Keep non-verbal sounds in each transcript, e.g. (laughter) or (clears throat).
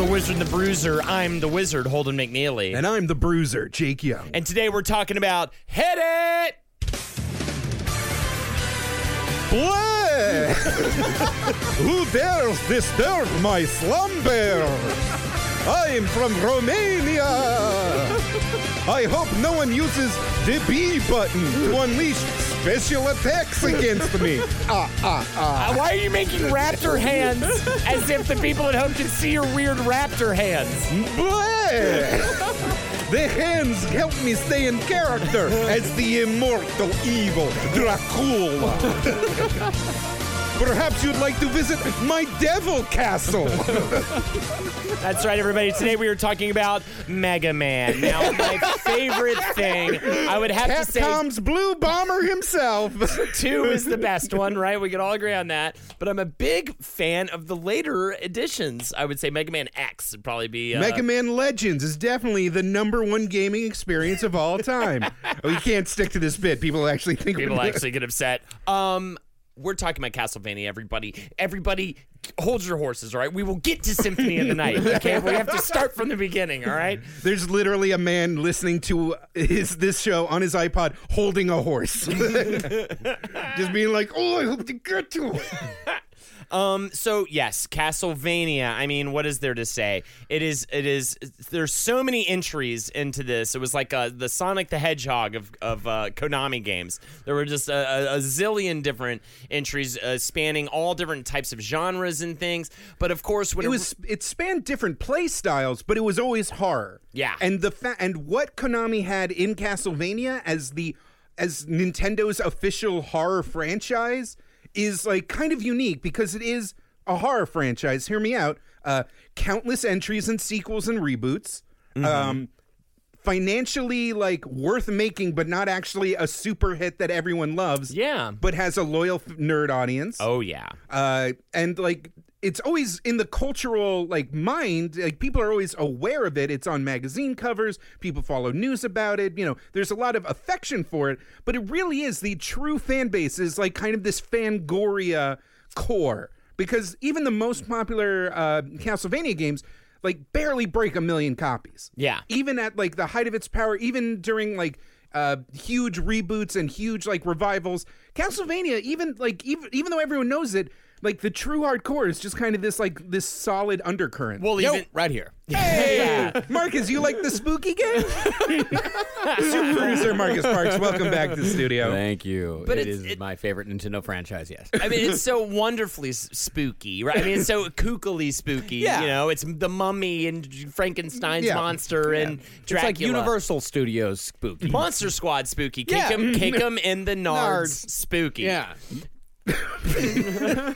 The Wizard and the Bruiser. I'm the Wizard, Holden McNeely. And I'm the bruiser, Jake Young. And today we're talking about Hit It! Boy! (laughs) Who dares disturb my slumber? I'm from Romania. I hope no one uses the B button to unleash special attacks against me. Ah, ah, ah. Uh, why are you making raptor hands as if the people at home can see your weird raptor hands? Boy! (laughs) The hands help me stay in character as the immortal evil Dracula. (laughs) Perhaps you'd like to visit my devil castle. (laughs) That's right, everybody. Today we are talking about Mega Man. Now, my favorite thing, I would have to say Capcom's Blue Bomber himself. (laughs) two is the best one, right? We can all agree on that. But I'm a big fan of the later editions. I would say Mega Man X would probably be. Uh, Mega Man Legends is definitely the number one gaming experience of all time. (laughs) oh, you can't stick to this bit. People actually think People we're- actually get upset. Um, we're talking about Castlevania, everybody. Everybody, hold your horses, all right? We will get to Symphony of the Night, (laughs) okay? We have to start from the beginning, all right? There's literally a man listening to his this show on his iPod holding a horse. (laughs) Just being like, oh, I hope to get to it. (laughs) Um, so yes, Castlevania. I mean, what is there to say? It is. It is. There's so many entries into this. It was like uh, the Sonic the Hedgehog of of uh, Konami games. There were just a, a, a zillion different entries uh, spanning all different types of genres and things. But of course, when It was it spanned different play styles, but it was always horror. Yeah. And the fa- and what Konami had in Castlevania as the as Nintendo's official horror franchise is like kind of unique because it is a horror franchise. Hear me out. Uh, countless entries and sequels and reboots. Mm-hmm. Um, financially like worth making, but not actually a super hit that everyone loves. Yeah. But has a loyal f- nerd audience oh yeah, uh, and like it's always in the cultural like mind like people are always aware of it. It's on magazine covers. People follow news about it. You know there's a lot of affection for it. But it really is the true fan base is like kind of this fangoria core. Because even the most popular uh, castlevania games like barely break a million copies. Yeah. even at like the height of its power even during like uh huge reboots and huge like revivals castlevania even like even even though everyone knows it like the true hardcore is just kind of this like this solid undercurrent well, Yo, even right here. (laughs) Hey, Marcus, you like the spooky game? (laughs) Super producer Marcus Parks, welcome back to the studio. Thank you. But it it's- is it- my favorite Nintendo franchise, yes. I mean, it's so wonderfully s- spooky, right? I mean, it's so (laughs) kookily spooky. Yeah. You know, it's the mummy and Frankenstein's Yeah. monster and Dracula. It's like Universal Studios spooky. Monster Squad spooky. Kick Yeah. him, kick him in the nards, Nards. spooky. Yeah.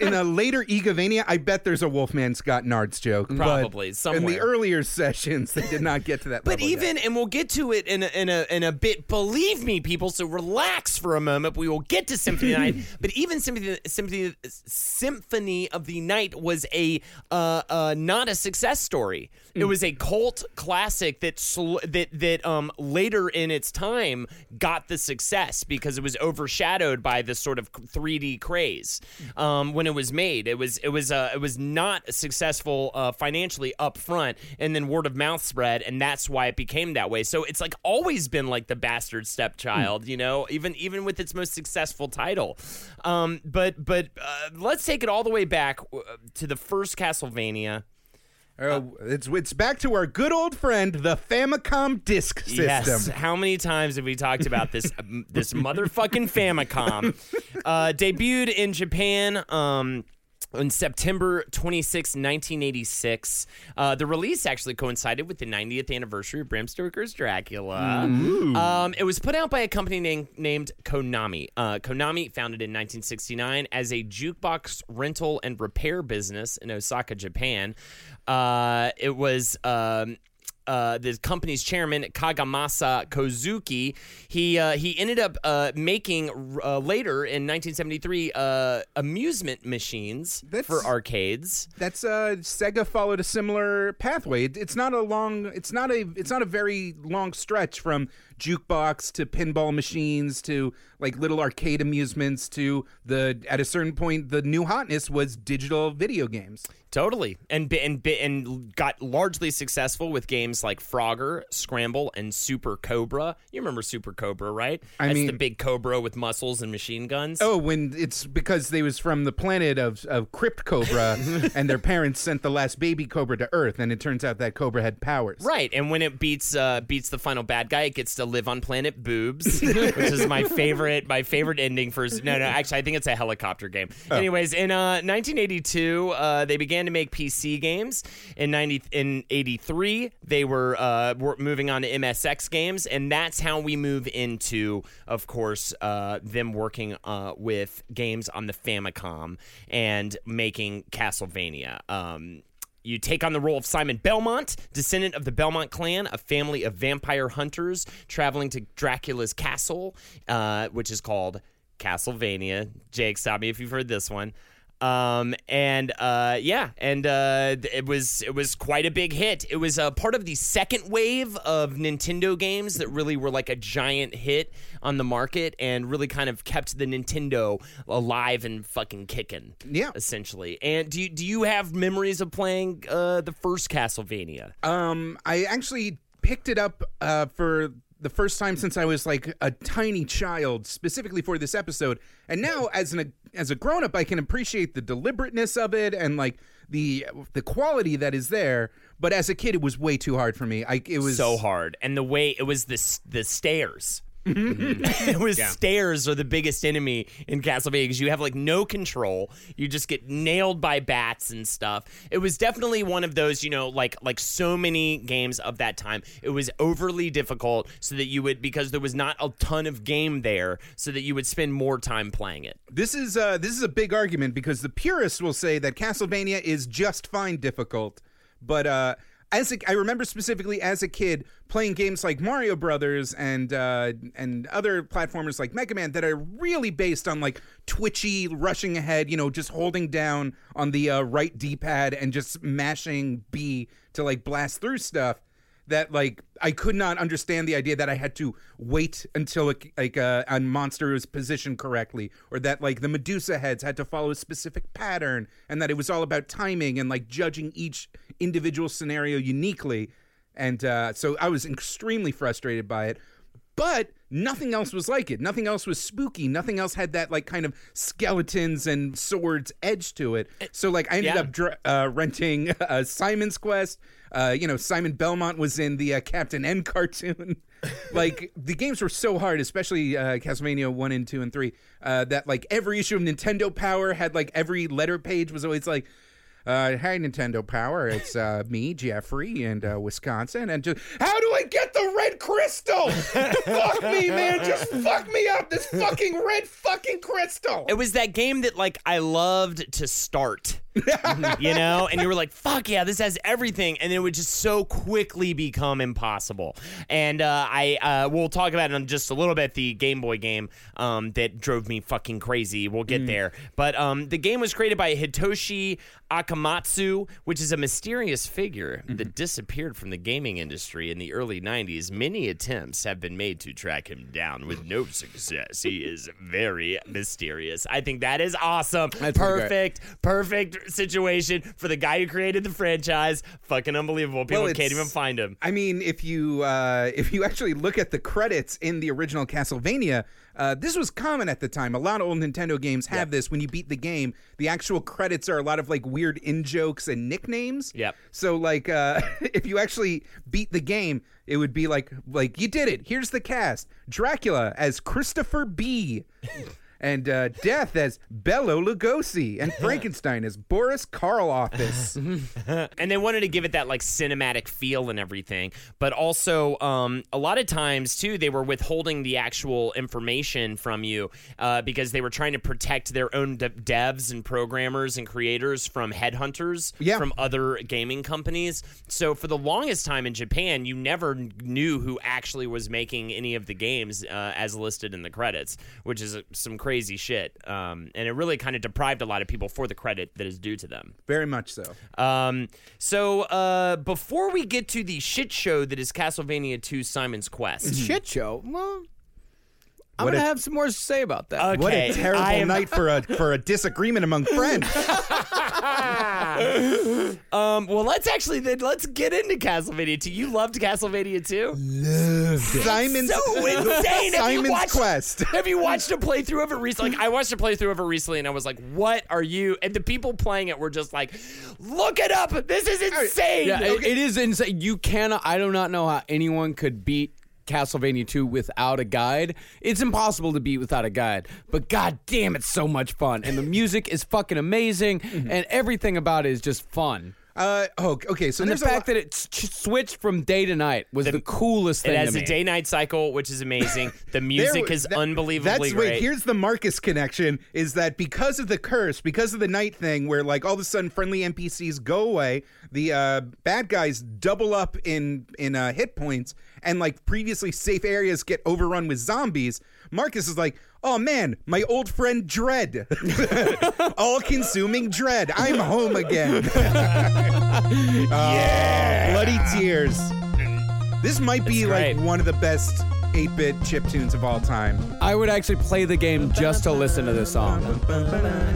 In a later Egavania, I bet there's a Wolfman Scott Nards joke. but Probably, In the earlier sessions, they did not get to that (laughs) But level yet. even, and we'll get to it in a, in a in a bit. Believe me, people. So relax for a moment. We will get to Symphony of the Night. (laughs) But even Symphony, Symphony, Symphony of the Night was a uh, uh, not a success story. It was a cult classic that sl- that that um later in its time got the success because it was overshadowed by this sort of 3D craze. Um, when it was made. It was it was uh, it was not successful uh, financially up front, and then word of mouth spread, and that's why it became that way. So it's like always been like the bastard stepchild, you know, even even with its most successful title. Um, but but uh, let's take it all the way back uh, to the first Castlevania. Uh, it's it's back to our good old friend, the Famicom Disk System. Yes. How many times have we talked about this (laughs) this motherfucking Famicom? (laughs) Uh, debuted in Japan. Um, on September 26, 1986. Uh, the release actually coincided with the 90th anniversary of Bram Stoker's Dracula. Um, it was put out by a company named, named Konami. Uh, Konami, founded in 1969 as a jukebox rental and repair business in Osaka, Japan. Uh, it was. Um, uh, the company's chairman Kagemasa Kozuki. He uh, he ended up uh, making uh, later in 1973 uh, amusement machines That's- for arcades. That's uh Sega followed a similar pathway. It- It's not a long it's not a it's not a very long stretch from jukebox to pinball machines to like little arcade amusements to the at a certain point the new hotness was digital video games. Totally, and and and got largely successful with games like Frogger, Scramble, and Super Cobra. You remember Super Cobra, right? I That's the big cobra with muscles and machine guns. Oh, when it's because they was from the planet of of Crypt Cobra (laughs) and their parents sent the last baby cobra to Earth and it turns out that cobra had powers. Right, and when it beats uh, beats the final bad guy, it gets to live on planet Boobs, (laughs) which is my favorite my favorite ending for. No, no, actually, I think it's a helicopter game. Anyways, in uh, 1982, uh, they began to make PC games. In 90 in 83, they were uh, were moving on to MSX games, and that's how we move into, of course, uh, them working uh, with games on the Famicom and making Castlevania. Um, you take on the role of Simon Belmont, descendant of the Belmont clan, a family of vampire hunters traveling to Dracula's castle, uh, which is called Castlevania. Jake, stop me if you've heard this one. Um, and uh, yeah, and uh, it was it was quite a big hit. It was uh, part of the second wave of Nintendo games that really were like a giant hit on the market and really kind of kept the Nintendo alive and fucking kicking. Yeah. essentially. And do you, do you have memories of playing uh, the first Castlevania? Um, I actually picked it up uh, for the first time since I was like a tiny child, specifically for this episode. And now, as an as a grown up, I can appreciate the deliberateness of it and like the the quality that is there. But as a kid, it was way too hard for me. I it was so hard, and the way it was the the stairs. (laughs) it was stairs are the biggest enemy in Castlevania because you have like no control. You just get nailed by bats and stuff. It was definitely one of those, you know, like like so many games of that time. It was overly difficult so that you would because there was not a ton of game there, so that you would spend more time playing it. This is uh this is a big argument because the purists will say that Castlevania is just fine difficult, but uh as a, I remember specifically as a kid playing games like Mario Brothers and uh, and other platformers like Mega Man that are really based on like twitchy rushing ahead, you know, just holding down on the uh, right D-pad and just mashing B to like blast through stuff that like I could not understand the idea that I had to wait until like, like uh, a monster was positioned correctly, or that like the Medusa heads had to follow a specific pattern, and that it was all about timing and like judging each individual scenario uniquely. And uh, so I was extremely frustrated by it. But nothing else was like it. Nothing else was spooky. Nothing else had that like kind of skeletons and swords edge to it. So like I ended Yeah. up dr- uh, renting (laughs) uh, Simon's Quest. Uh, you know, Simon Belmont was in the uh, Captain N cartoon. (laughs) like the games were so hard, especially uh, Castlevania one and two and three. Uh, that like every issue of Nintendo Power had like every letter page was always like. Uh, hey Nintendo Power, it's uh, (laughs) me, Jeffrey, in uh, Wisconsin, and just how do I get the red crystal? fuck me, man, just fuck me up. This fucking red fucking crystal. It was that game that like I loved to start. (laughs) you know, and you were like, "Fuck yeah, this has everything," and it would just so quickly become impossible. And uh, I uh, we'll talk about it in just a little bit. The Game Boy game um, that drove me fucking crazy. We'll get there, but um, the game was created by Hitoshi Akamatsu, which is a mysterious figure that disappeared from the gaming industry in the early early 90s, many attempts have been made to track him down with no success. He is very mysterious. I think that is awesome. That's perfect, perfect situation for the guy who created the franchise. Fucking unbelievable. People Well, can't even find him. I mean, if you uh, (laughs) if you actually look at the credits in the original Castlevania, uh, this was common at the time. A lot of old Nintendo games have this. When you beat the game, the actual credits are a lot of like weird in jokes and nicknames. Yep. So like, uh, (laughs) if you actually beat the game, it would be like like you did it. Here's the cast: Dracula as Christopher B. (laughs) And uh, Death as Bello Lugosi, and (laughs) Frankenstein as Boris Karloffus. (laughs) and they wanted to give it that like cinematic feel and everything but also um, a lot of times too they were withholding the actual information from you uh, because they were trying to protect their own de- devs and programmers and creators from headhunters Yeah. from other gaming companies so for the longest time in japan you never knew who actually was making any of the games uh, as listed in the credits which is uh, some crazy shit um, and it really kind of deprived a lot of people for the credit that is due to them Very much so. um, so uh, before we get to the shit show that is Castlevania 2 Simon's Quest. Shit show. Well, I'm What gonna a- have some more to say about that. Okay, What a terrible am- night for a for a disagreement among friends. (laughs) (laughs) Um, well, let's actually then let's get into Castlevania 2. You loved Castlevania 2? Simon's So (laughs) insane. Have watched- Quest. Have you watched a playthrough of it recently? Like I watched a playthrough of it recently, and I was like, "What are you?" And the people playing it were just like, "Look it up! This is insane!" Yeah, it- it is insane. You cannot. I do not know how anyone could beat Castlevania 2 without a guide. It's impossible to beat without a guide. But god damn, it's so much fun, and the music is fucking amazing, mm-hmm. and everything about it is just fun. Uh, oh, okay. So And the there's a fact lot- that it s- switched from day to night was the, coolest thing It has me. a day-night cycle, which is amazing. (laughs) The music is that- unbelievably That's great. wait. Here's the Marcus connection: is that because of the curse, because of the night thing, where like all of a sudden friendly NPCs go away, the uh, bad guys double up in in uh, hit points, and like previously safe areas get overrun with zombies. Marcus is like. Oh man, my old friend Dread. (laughs) All consuming Dread. I'm home again. (laughs) (laughs) Oh, yeah. Bloody tears. This might be That's like great. one of the best 8 bit chip tunes of all time. I would actually play the game just to listen to this song.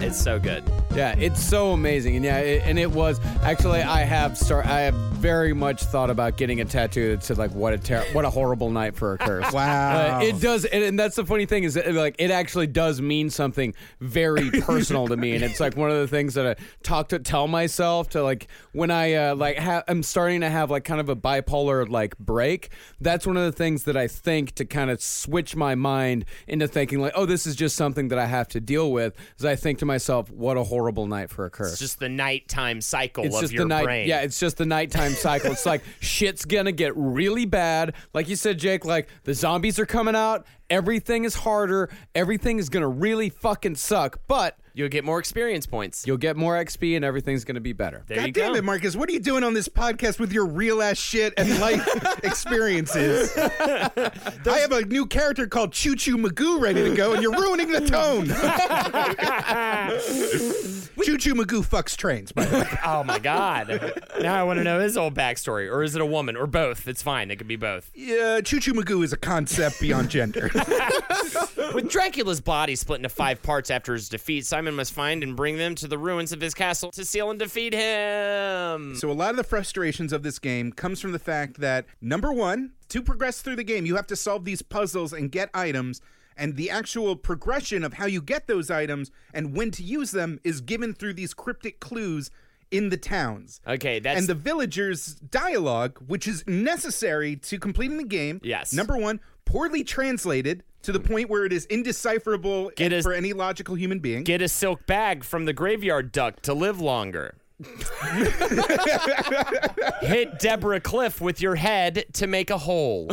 It's so good. Yeah, it's so amazing, and yeah, it, and it was actually. I have start. I have very much thought about getting a tattoo that said like, "What a ter- what a horrible night for a curse." (laughs) Wow. Uh, it does, and, and that's the funny thing is that like it actually does mean something very (laughs) personal to me, and it's like one of the things that I talk to tell myself to like when I uh, like ha- I'm starting to have like kind of a bipolar like break. That's one of the things that I think to kind of switch my mind into thinking like, oh, this is just something that I have to deal with. Is I think to myself, what a horrible night for a curse. It's just the nighttime cycle It's of your night. brain. Yeah, it's just the nighttime cycle. It's like (laughs) shit's gonna get really bad. Like you said, Jake. Like the zombies are coming out. Everything is harder. Everything is gonna really fucking suck. But You'll get more experience points. you'll get more XP and everything's gonna be better. There you damn go. it, Marcus. What are you doing on this podcast with your real ass shit and life (laughs) experiences? I have a new character called Choo Choo Magoo ready to go, and you're ruining the tone. (laughs) (laughs) Choo Choo Magoo fucks trains, by the way. Oh my god! now I want to know his whole backstory, or is it a woman, or both? It's fine. It could be both. Yeah, Choo Choo Magoo is a concept beyond gender. With Dracula's body split into five parts after his defeat, Simon must find and bring them to the ruins of his castle to seal and defeat him. So a lot of the frustrations of this game comes from the fact that number one, to progress through the game, you have to solve these puzzles and get items, and the actual progression of how you get those items and when to use them is given through these cryptic clues in the towns. Okay, that's and the villagers' dialogue, which is necessary to completing the game. Yes. Number one, poorly translated to the point where it is indecipherable and for any logical human being. get a silk bag from the graveyard duck to live longer. Hit Deborah Cliff with your head to make a hole.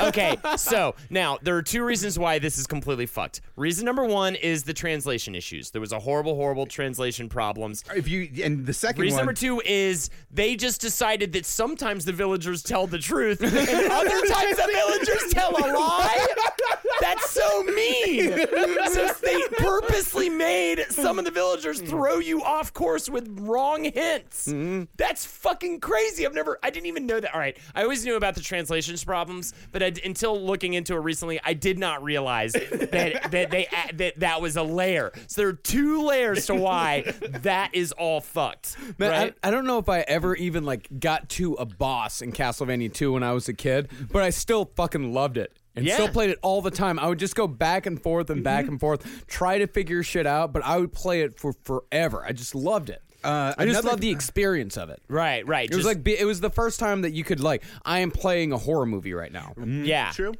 Okay, so now there are two reasons why this is completely fucked. Reason number one is the translation issues. There was a horrible, horrible translation problems. if you and the second Reason one, number two is they just decided that sometimes the villagers tell the truth and other times the villagers tell a lie. That's so mean. so they purposely made some of the villagers throw you off course with wrong hints. Mm-hmm. That's fucking crazy. I've never, I didn't even know that. All right, I always knew about the translations problems, but I, until looking into it recently, I did not realize (laughs) that that they that that was a layer. So there are two layers to why (laughs) that is all fucked. Man, right? I, I don't know if I ever even like got to a boss in Castlevania 2 when I was a kid, but I still fucking loved it. And Yeah. still played it all the time. I would just go back and forth and back mm-hmm. and forth, try to figure shit out, but I would play it for forever. I just loved it. Uh, I just another- loved the experience of it. right, right. It was just- like be- it was the first time that you could like I am playing a horror movie right now. yeah, True.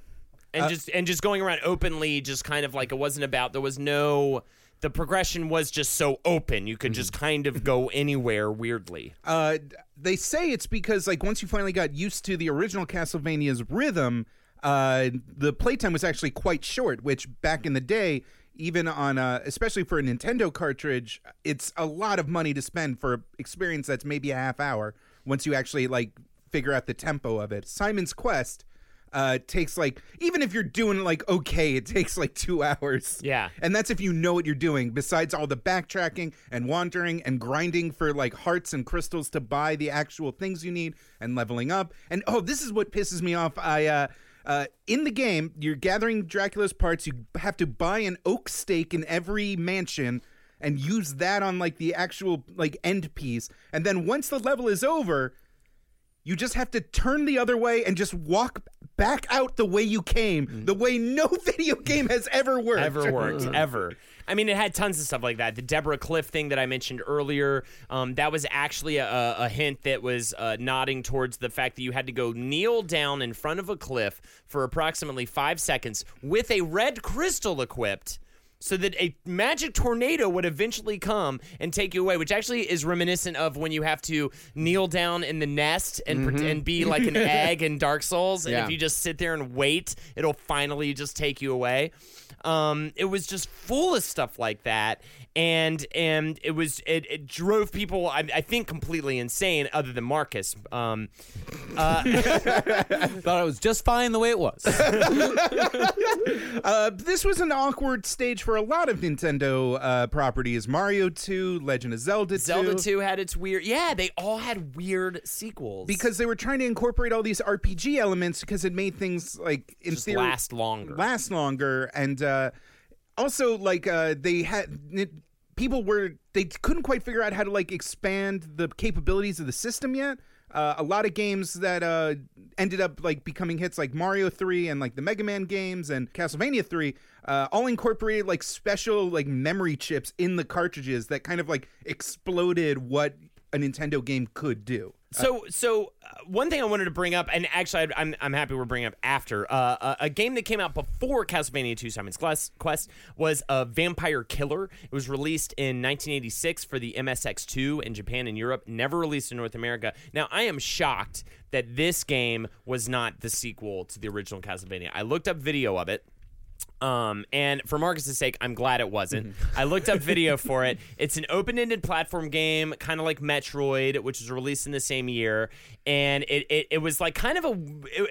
and just and just going around openly, just kind of like it wasn't about. There was no. The progression was just so open. You could just kind of go anywhere weirdly. Uh, they say it's because like once you finally got used to the original Castlevania's rhythm, uh, the playtime was actually quite short. Which back in the day, even on uh, especially for a Nintendo cartridge, it's a lot of money to spend for experience that's maybe a half hour. Once you actually like figure out the tempo of it, Simon's Quest. Uh, takes like even if you're doing like okay, it takes like two hours. Yeah. And that's if you know what you're doing, besides all the backtracking and wandering and grinding for like hearts and crystals to buy the actual things you need and leveling up. And oh, this is what pisses me off. I uh uh, in the game, you're gathering Dracula's parts. You have to buy an oak stake in every mansion and use that on like the actual like end piece. And then once the level is over, you just have to turn the other way and just walk back out the way you came, the way no (laughs) video game has ever worked. ever worked ever i mean it had tons of stuff like that the deborah cliff thing that i mentioned earlier um, that was actually a, a hint that was uh, nodding towards the fact that you had to go kneel down in front of a cliff for approximately five seconds with a red crystal equipped so that a magic tornado would eventually come and take you away, which actually is reminiscent of when you have to kneel down in the nest and pret- and be like an (laughs) egg in Dark Souls, and Yeah. if you just sit there and wait, it'll finally just take you away. Um, it was just full of stuff like that, and and it was it, it drove people, I, I think, completely insane. Other than Marcus, um, (laughs) Thought it was just fine the way it was. (laughs) Uh, this was an awkward stage for a lot of Nintendo uh, properties: Mario 2, Legend of Zelda 2. Zelda Two had its weird. Yeah, they all had weird sequels Because they were trying to incorporate all these RPG elements because it made things like in Just theory last longer. last longer, and uh, also like uh, they had it, people were they couldn't quite figure out how to like expand the capabilities of the system yet. Uh, a lot of games that uh, ended up like becoming hits, like Mario Three and like the Mega Man games and Castlevania Three, uh, all incorporated like special like memory chips in the cartridges that kind of like exploded what a Nintendo game could do. So, so uh, one thing I wanted to bring up, and actually, I'm I'm happy we're bringing up after uh, a, a game that came out before Castlevania 2: Simon's Quest was a Vampire Killer. It was released in 1986 for the MSX2 in Japan and Europe. Never released in North America. Now, I am shocked that this game was not the sequel to the original Castlevania. I looked up video of it. Um, and for Marcus's sake, I'm glad it wasn't. I looked up video (laughs) for it. It's an open-ended platform game, kind of like Metroid, which was released in the same year. And it, it, it was like kind of a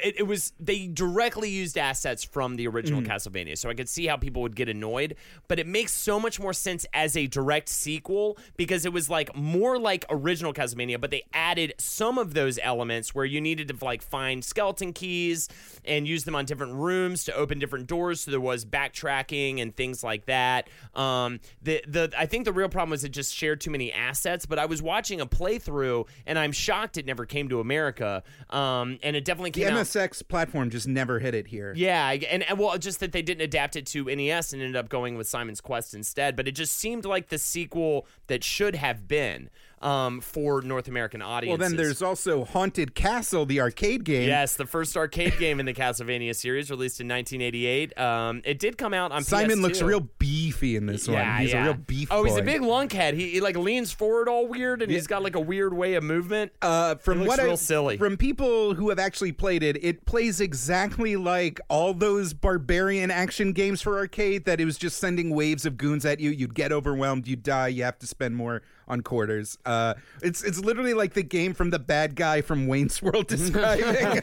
it, it was they directly used assets from the original Castlevania, so I could see how people would get annoyed. But it makes so much more sense as a direct sequel because it was like more like original Castlevania, but they added some of those elements where you needed to like find skeleton keys and use them on different rooms to open different doors. So there was backtracking and things like that. Um, the the I think the real problem was it just shared too many assets. But I was watching a playthrough and I'm shocked it never came to America. Um, and it definitely came out. The MSX platform just never hit it here. Yeah, and, and well, just that they didn't adapt it to NES and ended up going with Simon's Quest instead. But it just seemed like the sequel that should have been um, for North American audiences. Well, then there's also Haunted Castle, the arcade game. Yes, the first arcade (laughs) game in the Castlevania series, released in 1988. Um, it did come out on Simon PS2. looks real beefy in this Yeah, one. He's yeah. a real beef. Oh, he's a big lunkhead. He, he like leans forward all weird, and he's got like a weird way of movement. Uh, from what real I silly. from people who have actually played it, it plays exactly like all those barbarian action games for arcade. That it was just sending waves of goons at you. You'd get overwhelmed. You'd die. You have to spend more on quarters. Uh, it's it's literally like the game from the bad guy from Wayne's World (laughs) describing,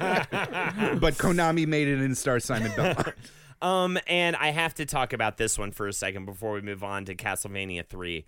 but Konami made it in Star Simon Belmont. (laughs) Um, and I have to talk about this one for a second before we move on to Castlevania 3.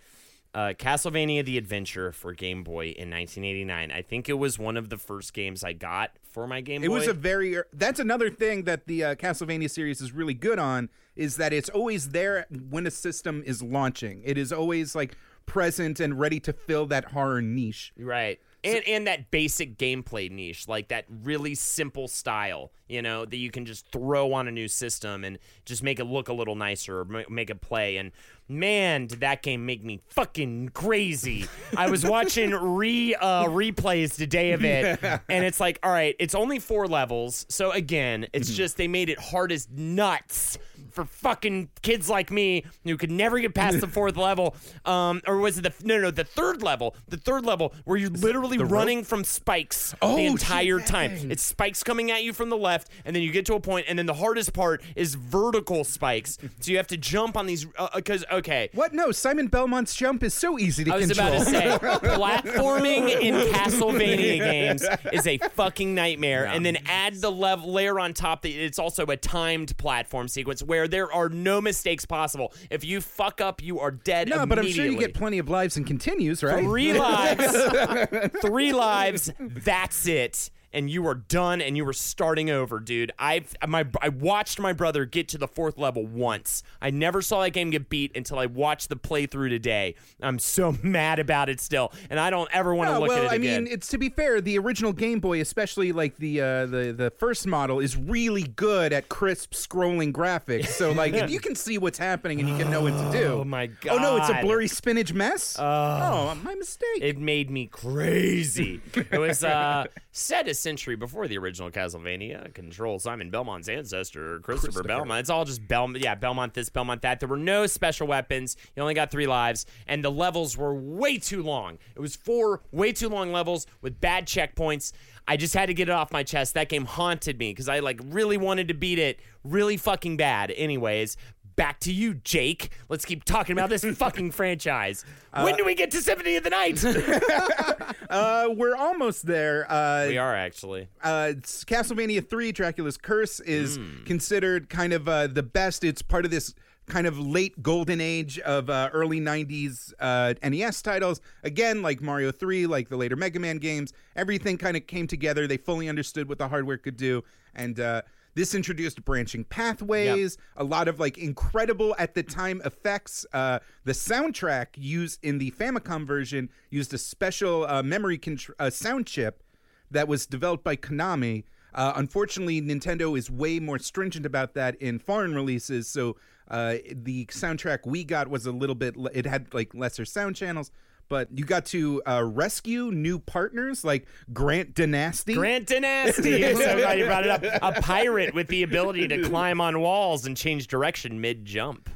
Uh, Castlevania The Adventure for Game Boy in 1989. I think it was one of the first games I got for my Game It Boy. was a very. That's another thing that the uh, Castlevania series is really good on is that it's always there when a system is launching. It is always like present and ready to fill that horror niche. Right. And and that basic gameplay niche, like that really simple style, you know, that you can just throw on a new system and just make it look a little nicer or make it play. And man, did that game make me fucking crazy. I was (laughs) watching re uh, replays today of it, and it's like, all right, it's only four levels. So again, it's just they made it hard as nuts for fucking kids like me who could never get past the fourth level. Um, or was it the no, no, the third level? The third level where you're literally running from spikes Oh, the entire time. It's spikes coming at you from the left, and then you get to a point, and then the hardest part is vertical spikes. So you have to jump on these because okay. What? No, Simon Belmont's jump is so easy to control I was control. about to say, (laughs) platforming in (laughs) Castlevania games is a fucking nightmare. And then add the level layer on top that it's also a timed platform sequence where there are no mistakes possible. If you fuck up, you are dead. no, but I'm sure you get plenty of lives and continues, right? Three lives. (laughs) Three lives. That's it. And you are done and you are starting over, dude. I've my I watched my brother get to the fourth level once. I never saw that game get beat until I watched the playthrough today. I'm so (laughs) mad about it still, and I don't ever want to No, look well, at it again. I mean, it's to be fair, the original Game Boy, especially like the uh, the the first model, is really good at crisp scrolling graphics. So like, if you (laughs) can see what's happening and you can know what to do. Oh, my god! Oh no, it's a blurry spinach mess. oh, my mistake. It made me crazy. it was uh, (laughs) set a century before the original Castlevania. Control Simon Belmont's ancestor, Christopher, Belmont. It's all just Belmont. Yeah, Belmont this, Belmont that. There were no special weapons. You only got three lives, and the levels were way too long. It was four way too long levels with bad checkpoints. I just had to get it off my chest. That game haunted me because I like really wanted to beat it really fucking bad. Anyways. Back to you, Jake. Let's keep talking about this (laughs) fucking franchise. when do we get to Symphony of the Night? (laughs) uh, we're almost there. Uh, We are actually. uh, Castlevania 3 Dracula's Curse is Hmm. considered kind of uh, the best. It's part of this kind of late golden age of uh, early 90s uh, NES titles. Again, like Mario 3, like the later Mega Man games, everything kind of came together. They fully understood what the hardware could do. And uh, this introduced branching pathways, a lot of like incredible at the time effects. Uh, the soundtrack used in the Famicom version used a special uh, memory contr- uh, sound chip that was developed by Konami. Uh, unfortunately, Nintendo is way more stringent about that in foreign releases. So uh, the soundtrack we got was a little bit. It had like lesser sound channels, but you got to uh, rescue new partners like Grant Dynasty. Grant Dynasty. (laughs) I'm so glad you brought it up. A pirate with the ability to climb on walls and change direction mid jump.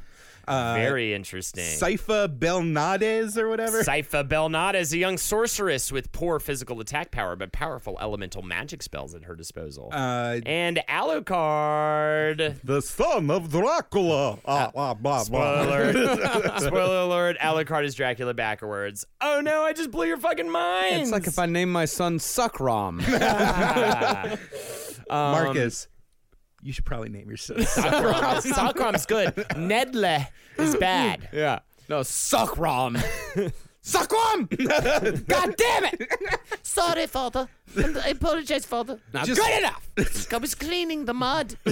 Very interesting. Sypha Belnades or whatever. Sypha Belnada is a young sorceress with poor physical attack power, but powerful elemental magic spells at her disposal. Uh, and Alucard. The son of Dracula. Ah, blah, blah, Spoiler alert. (laughs) Spoiler alert. Alucard is Dracula backwards. Oh no, I just blew your fucking mind. It's like if I named my son Suckrom. (laughs) (laughs) Marcus, you should probably name your son. Sockrom's good. (laughs) Nedle is bad. yeah. No, (laughs) Suckrom. (laughs) Suckrom! God damn it! Sorry, father. I apologize, father. Not good enough. I was cleaning the mud. (laughs)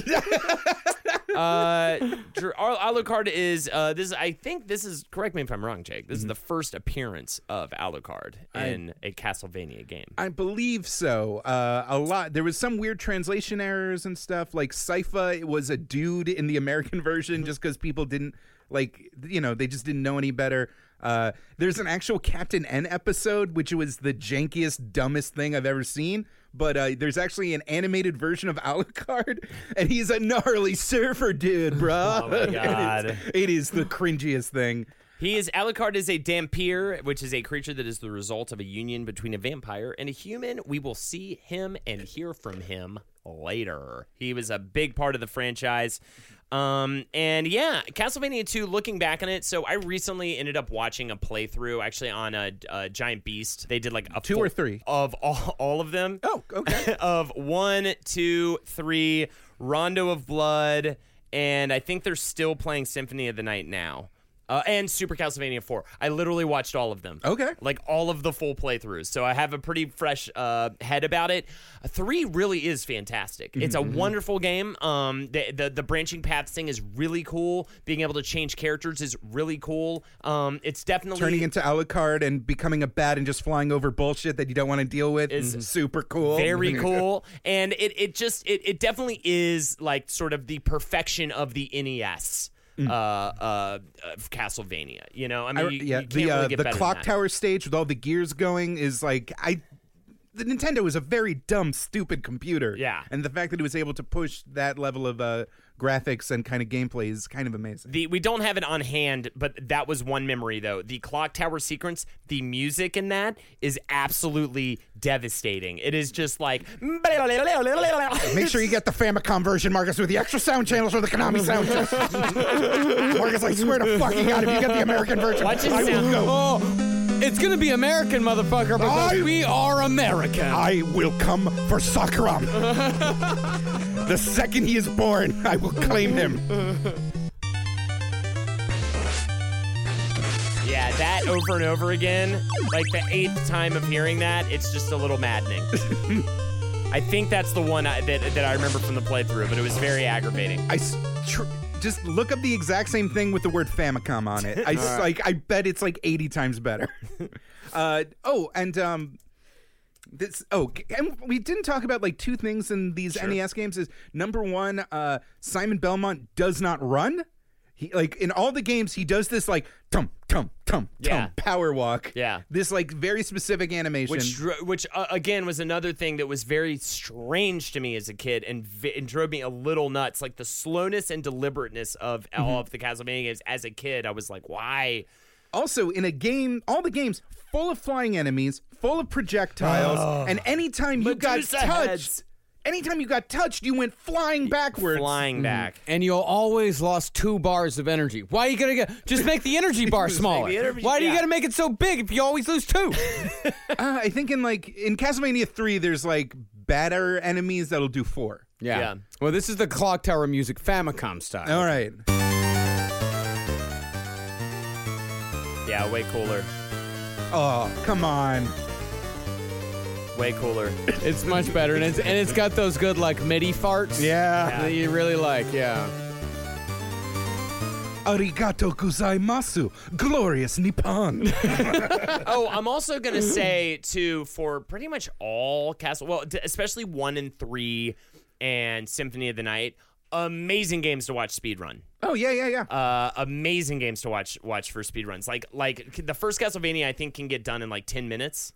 Uh, Dr- Al- Alucard is uh, this. I think this is. Correct me if I'm wrong, Jake. This is the first appearance of Alucard in a Castlevania game. I believe so. Uh, a lot. There was some weird translation errors and stuff. Like Sypha was a dude in the American (laughs) version, just because people didn't like. You know, they just didn't know any better. Uh, there's an actual Captain N episode, which was the jankiest, dumbest thing I've ever seen. But uh, there's actually an animated version of (laughs) Alucard, and he's a gnarly surfer dude, bro. (laughs) Oh my (laughs) God. it is the cringiest thing. He is Alucard is a Dhampir, which is a creature that is the result of a union between a vampire and a human. We will see him and hear from him later. He was a big part of the franchise. Um, and yeah, Castlevania 2, looking back on it, so I recently ended up watching a playthrough actually on a, a Giant Beast. They did like a Two or three? of all, all of them Oh, okay. (laughs) of one, two, three, Rondo of Blood, and I think they're still playing Symphony of the Night now. Uh, and Super Castlevania 4. I literally watched all of them. Okay. Like all of the full playthroughs. So I have a pretty fresh uh, head about it. Uh, 3 really is fantastic. It's Mm-hmm, a wonderful game. Um, the, the the branching paths thing is really cool. Being able to change characters is really cool. Um, it's definitely Turning into Alucard and becoming a bat and just flying over bullshit that you don't want to deal with is super cool. very (laughs) cool and it, it just it, it definitely is like sort of the perfection of the nes uh, uh, of castlevania you know i mean Mm. I- you, yeah, you the really uh, the clock tower stage with all the gears going is like I. The Nintendo is a very dumb, stupid computer. Yeah. and the fact that it was able to push that level of uh, graphics and kind of gameplay is kind of amazing. the, we don't have it on hand, but that was one memory though. The clock tower sequence, the music in that is absolutely devastating. It is just like (laughs) Make sure you get the Famicom version, Marcus, with the extra sound channels for the Konami sound. (laughs) Marcus, I swear to fucking God, if you get the American version, Watch it I will sound- go. Oh, (laughs) it's gonna be American, motherfucker, because I- we are American. I will come for Sakuram. (laughs) the second he is born, I will claim him. Yeah, that over and over again, like the eighth time of hearing that, it's just a little maddening. (laughs) I think that's the one I, that that I remember from the playthrough, but it was very aggravating. I s- tr- just look up the exact same thing with the word Famicom on it. I (laughs) like. I bet it's like eighty times better. (laughs) uh, oh, and um, this. Oh, and we didn't talk about like two things in these NES games. Is number one, uh, Simon Belmont does not run. He like in all the games he does this like tum tum tum tum power walk. Yeah. This like very specific animation. Which, which uh, again was another thing that was very strange to me as a kid and, vi- and drove me a little nuts. Like the slowness and deliberateness of all of the Castlevania games as a kid, I was like, why? Also, in a game, all the games full of flying enemies, full of projectiles, and anytime you got touched, heads. Anytime you got touched, you went flying backwards. Flying back. and you'll always lost two bars of energy. Why are you gonna get? Just make the energy bar (laughs) smaller. energy- Why do you yeah. gotta make it so big if you always lose two? (laughs) Uh, I think in like in Castlevania three, there's like better enemies that'll do four. Yeah. Yeah. Well, this is the clock tower music, Famicom style. All right. Yeah, way cooler. Oh, come on. Way cooler. It's much better, and it's and it's got those good like MIDI farts. Yeah. that you really like. Yeah. Arigato gozaimasu, glorious Nippon. (laughs) oh, I'm also gonna (laughs) say too for pretty much all Castle, well, d- especially one and three, and Symphony of the Night, amazing games to watch speedrun. oh yeah, yeah, yeah. Uh, amazing games to watch watch for speedruns. Like like the first Castlevania, I think can get done in like ten minutes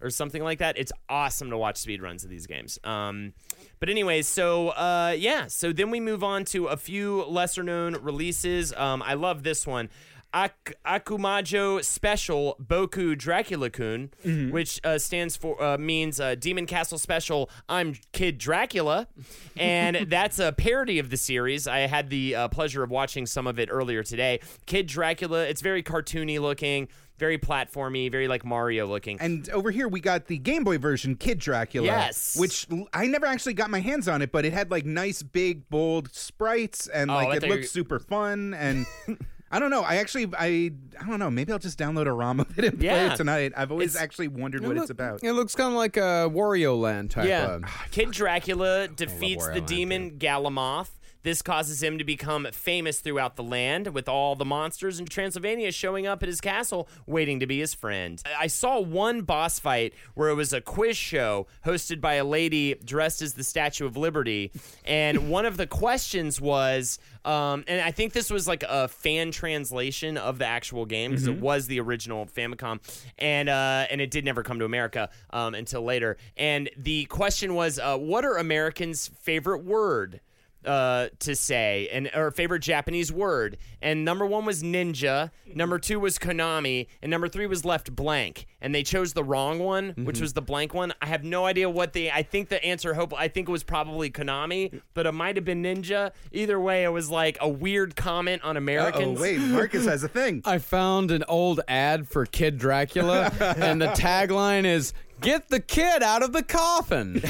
or something like that. It's awesome to watch speedruns of these games. Um, but anyways, so uh, yeah, so then we move on to a few lesser known releases. Um, I love this one. Ak- Akumajo Special Boku Dracula Kun, which uh, stands for uh, means uh, Demon Castle Special. I'm Kid Dracula, (laughs) and that's a parody of the series. I had the uh, pleasure of watching some of it earlier today. Kid Dracula. It's very cartoony looking, very platformy, very like Mario looking. And over here we got the Game Boy version, Kid Dracula. Yes. Which I never actually got my hands on it, but it had like nice, big, bold sprites, and Oh, like it thought you looked super fun. And (laughs) I don't know. I actually, I, I don't know. Maybe I'll just download a ROM (laughs) of it and play Yeah. it tonight. I've always It's- actually wondered what It it's about. It looks kind of like a Wario Land type. Yeah. of- (sighs) (sighs) Kid Dracula defeats Wario the Land, demon Galamoth. This causes him to become famous throughout the land, with all the monsters in Transylvania showing up at his castle, waiting to be his friend. I saw one boss fight where it was a quiz show hosted by a lady dressed as the Statue of Liberty, and (laughs) one of the questions was, um, and I think this was like a fan translation of the actual game because it was the original Famicom, and uh, and it did never come to America um, until later. And the question was, uh, what are Americans' favorite word? Uh, to say, and or favorite Japanese word. And number one was ninja. Number two was Konami, and number three was left blank. And they chose the wrong one, which was the blank one. I have no idea what the. I think the answer. Hope I think it was probably Konami, but it might have been ninja. Either way, it was like a weird comment on Oh Americans. wait, Marcus has a thing. (laughs) I found an old ad for Kid Dracula, (laughs) and the tagline is Get the kid out of the coffin. (laughs)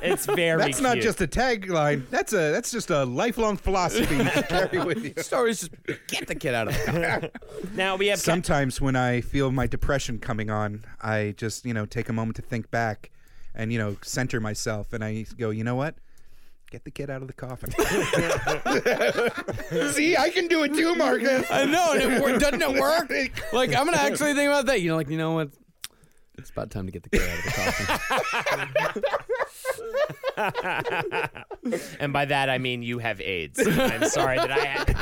It's very. That's not cute. just a tagline. That's a that's just a lifelong philosophy you should carry with you. (laughs) Stories just get the kid out of the coffin. (laughs) Now we have. Sometimes when I feel my depression coming on, I just, you know, take a moment to think back and, you know, center myself and I go, you know what? Get the kid out of the coffin. (laughs) See, I can do it too, Marcus. I know, and it, wor- doesn't it work? (laughs) Like I'm gonna actually think about that. You know, like you know what? It's about time to get the kid out of the coffin. (laughs) and by that I mean you have AIDS. I'm sorry that I had. To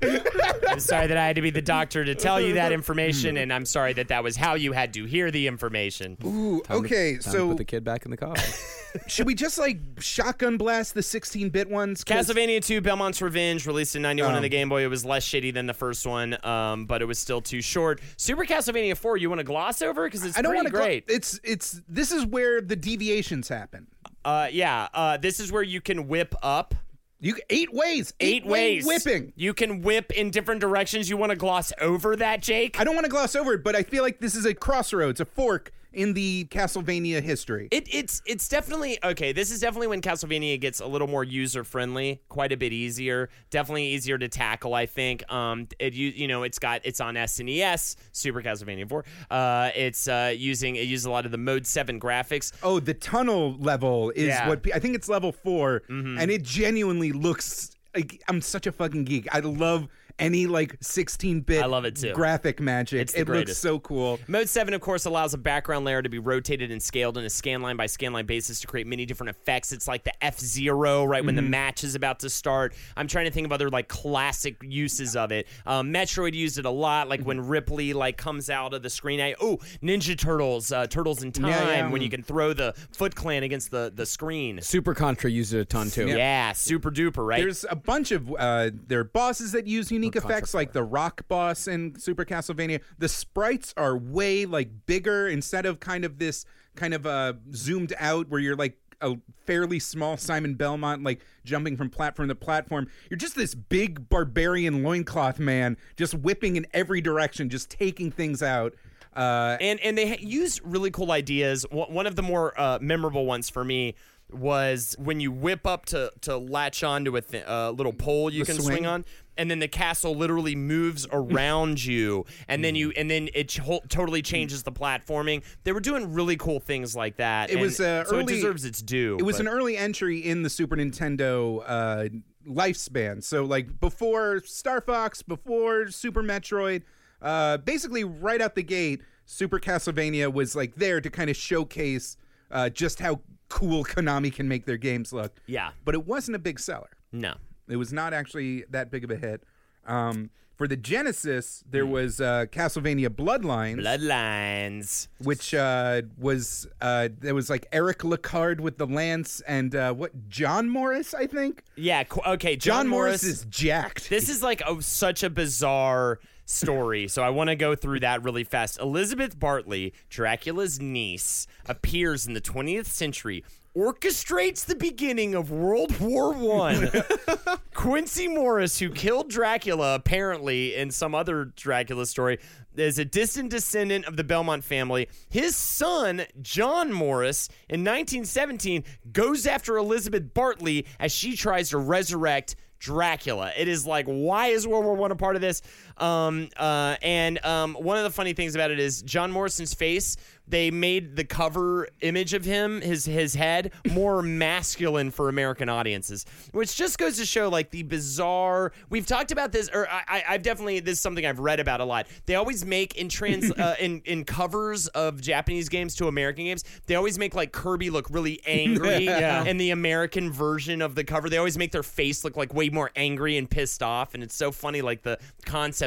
be, I'm sorry that I had to be the doctor to tell you that information, and I'm sorry that that was how you had to hear the information. Ooh, Time to- okay, time to so put the kid back in the coffin. (laughs) should we just like shotgun blast the 16-bit ones? 'Cause- Castlevania 2 Belmont's Revenge released in 91 on Um, the Game Boy. It was less shitty than the first one, um, but it was still too short. Super Castlevania 4, you want to gloss over because it's I don't want to great. It's it's this is where the deviations happen. uh, yeah, uh, this is where you can whip up. You eight ways, Eight way ways. whipping. You can whip in different directions. You want to gloss over that, Jake? I don't want to gloss over it, but I feel like this is a crossroads, a fork in the Castlevania history. It, it's it's definitely okay. This is definitely when Castlevania gets a little more user friendly, quite a bit easier, definitely easier to tackle. I think. Um, it you you know it's got it's on SNES, Super Castlevania Four. Uh, it's uh using it uses a lot of the Mode Seven graphics. oh, the tunnel level is Yeah. Mm-hmm. what I think it's level 4 and it genuinely looks like I'm such a fucking geek. I love any like 16-bit I love it too. graphic magic. It looks so cool. Mode 7, of course, allows a background layer to be rotated and scaled in a scanline by scanline basis to create many different effects. It's like the F Zero, right when the match is about to start. I'm trying to think of other like classic uses of it. Um, Metroid used it a lot, like when Ripley like comes out of the screen. I, oh, Ninja Turtles, uh, Turtles in Time, Yeah, yeah. when you can throw the Foot Clan against the the screen. Super Contra used it a ton too. Yeah, super duper, right? There's a bunch of uh, there are bosses that use unique Contra effects, like the rock boss in Super Castlevania. The sprites are way like bigger instead of kind of this kind of uh, zoomed out where you're like a fairly small Simon Belmont, like jumping from platform to platform. You're just this big barbarian loincloth man, just whipping in every direction, just taking things out. Uh, and and they ha- use really cool ideas. One one of the more uh, memorable ones for me was when you whip up to to latch onto a th- uh, little pole you The can swing. swing on, and then the castle literally moves (laughs) around you, and then you and then it totally changes the platforming. They were doing really cool things like that. It and was, uh, so it early- deserves its due. It was but- an early entry in the Super Nintendo uh, lifespan. So, like before Star Fox, before Super Metroid, uh, basically right out the gate, Super Castlevania was like there to kind of showcase uh, just how cool Konami can make their games look. Yeah. But it wasn't a big seller. no. It was not actually that big of a hit. Um, for the Genesis, there Hmm. was uh, Castlevania Bloodlines Bloodlines. which uh, was uh, there was like Eric Lecarde with the lance and uh, what John Morris, I think. Yeah. qu- Okay. John, John, Morris, is jacked. This is like a, such a bizarre story, so I want to go through that really fast. Elizabeth Bartley, Dracula's niece, appears in the 20th century, orchestrates the beginning of World War One. (laughs) Quincy Morris, who killed Dracula apparently in some other Dracula story, is a distant descendant of the Belmont family. His son, John Morris, in 1917, goes after Elizabeth Bartley as she tries to resurrect Dracula. It is like, why is World War One a part of this? Um, uh, and um, one of the funny things about it is John Morrison's face. They made the cover image of him, his his head, more (laughs) masculine for American audiences, which just goes to show like the bizarre. We've talked about this, or I, I- I've definitely this is something I've read about a lot. They always make in trans (laughs) uh, in in covers of Japanese games to American games. They always make like Kirby look really angry, (laughs) Yeah. and the American version of the cover, they always make their face look like way more angry and pissed off. And it's so funny, like the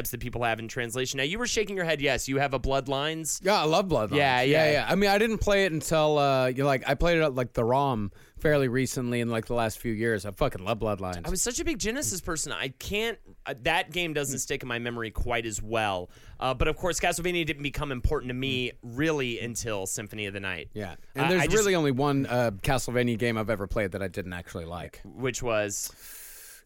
concepts that people have in translation. Now, you were shaking your head. Yes, you have a Bloodlines. Yeah, I love Bloodlines. Yeah, yeah, yeah. yeah. I mean, I didn't play it until uh, you know, like I played it at like the ROM fairly recently in like the last few years. I fucking love Bloodlines. I was such a big Genesis person. I can't. Uh, that game doesn't stick in my memory quite as well. Uh, but of course, Castlevania didn't become important to me really until Symphony of the Night. yeah, and there's I just- really only one uh, Castlevania game I've ever played that I didn't actually like. which was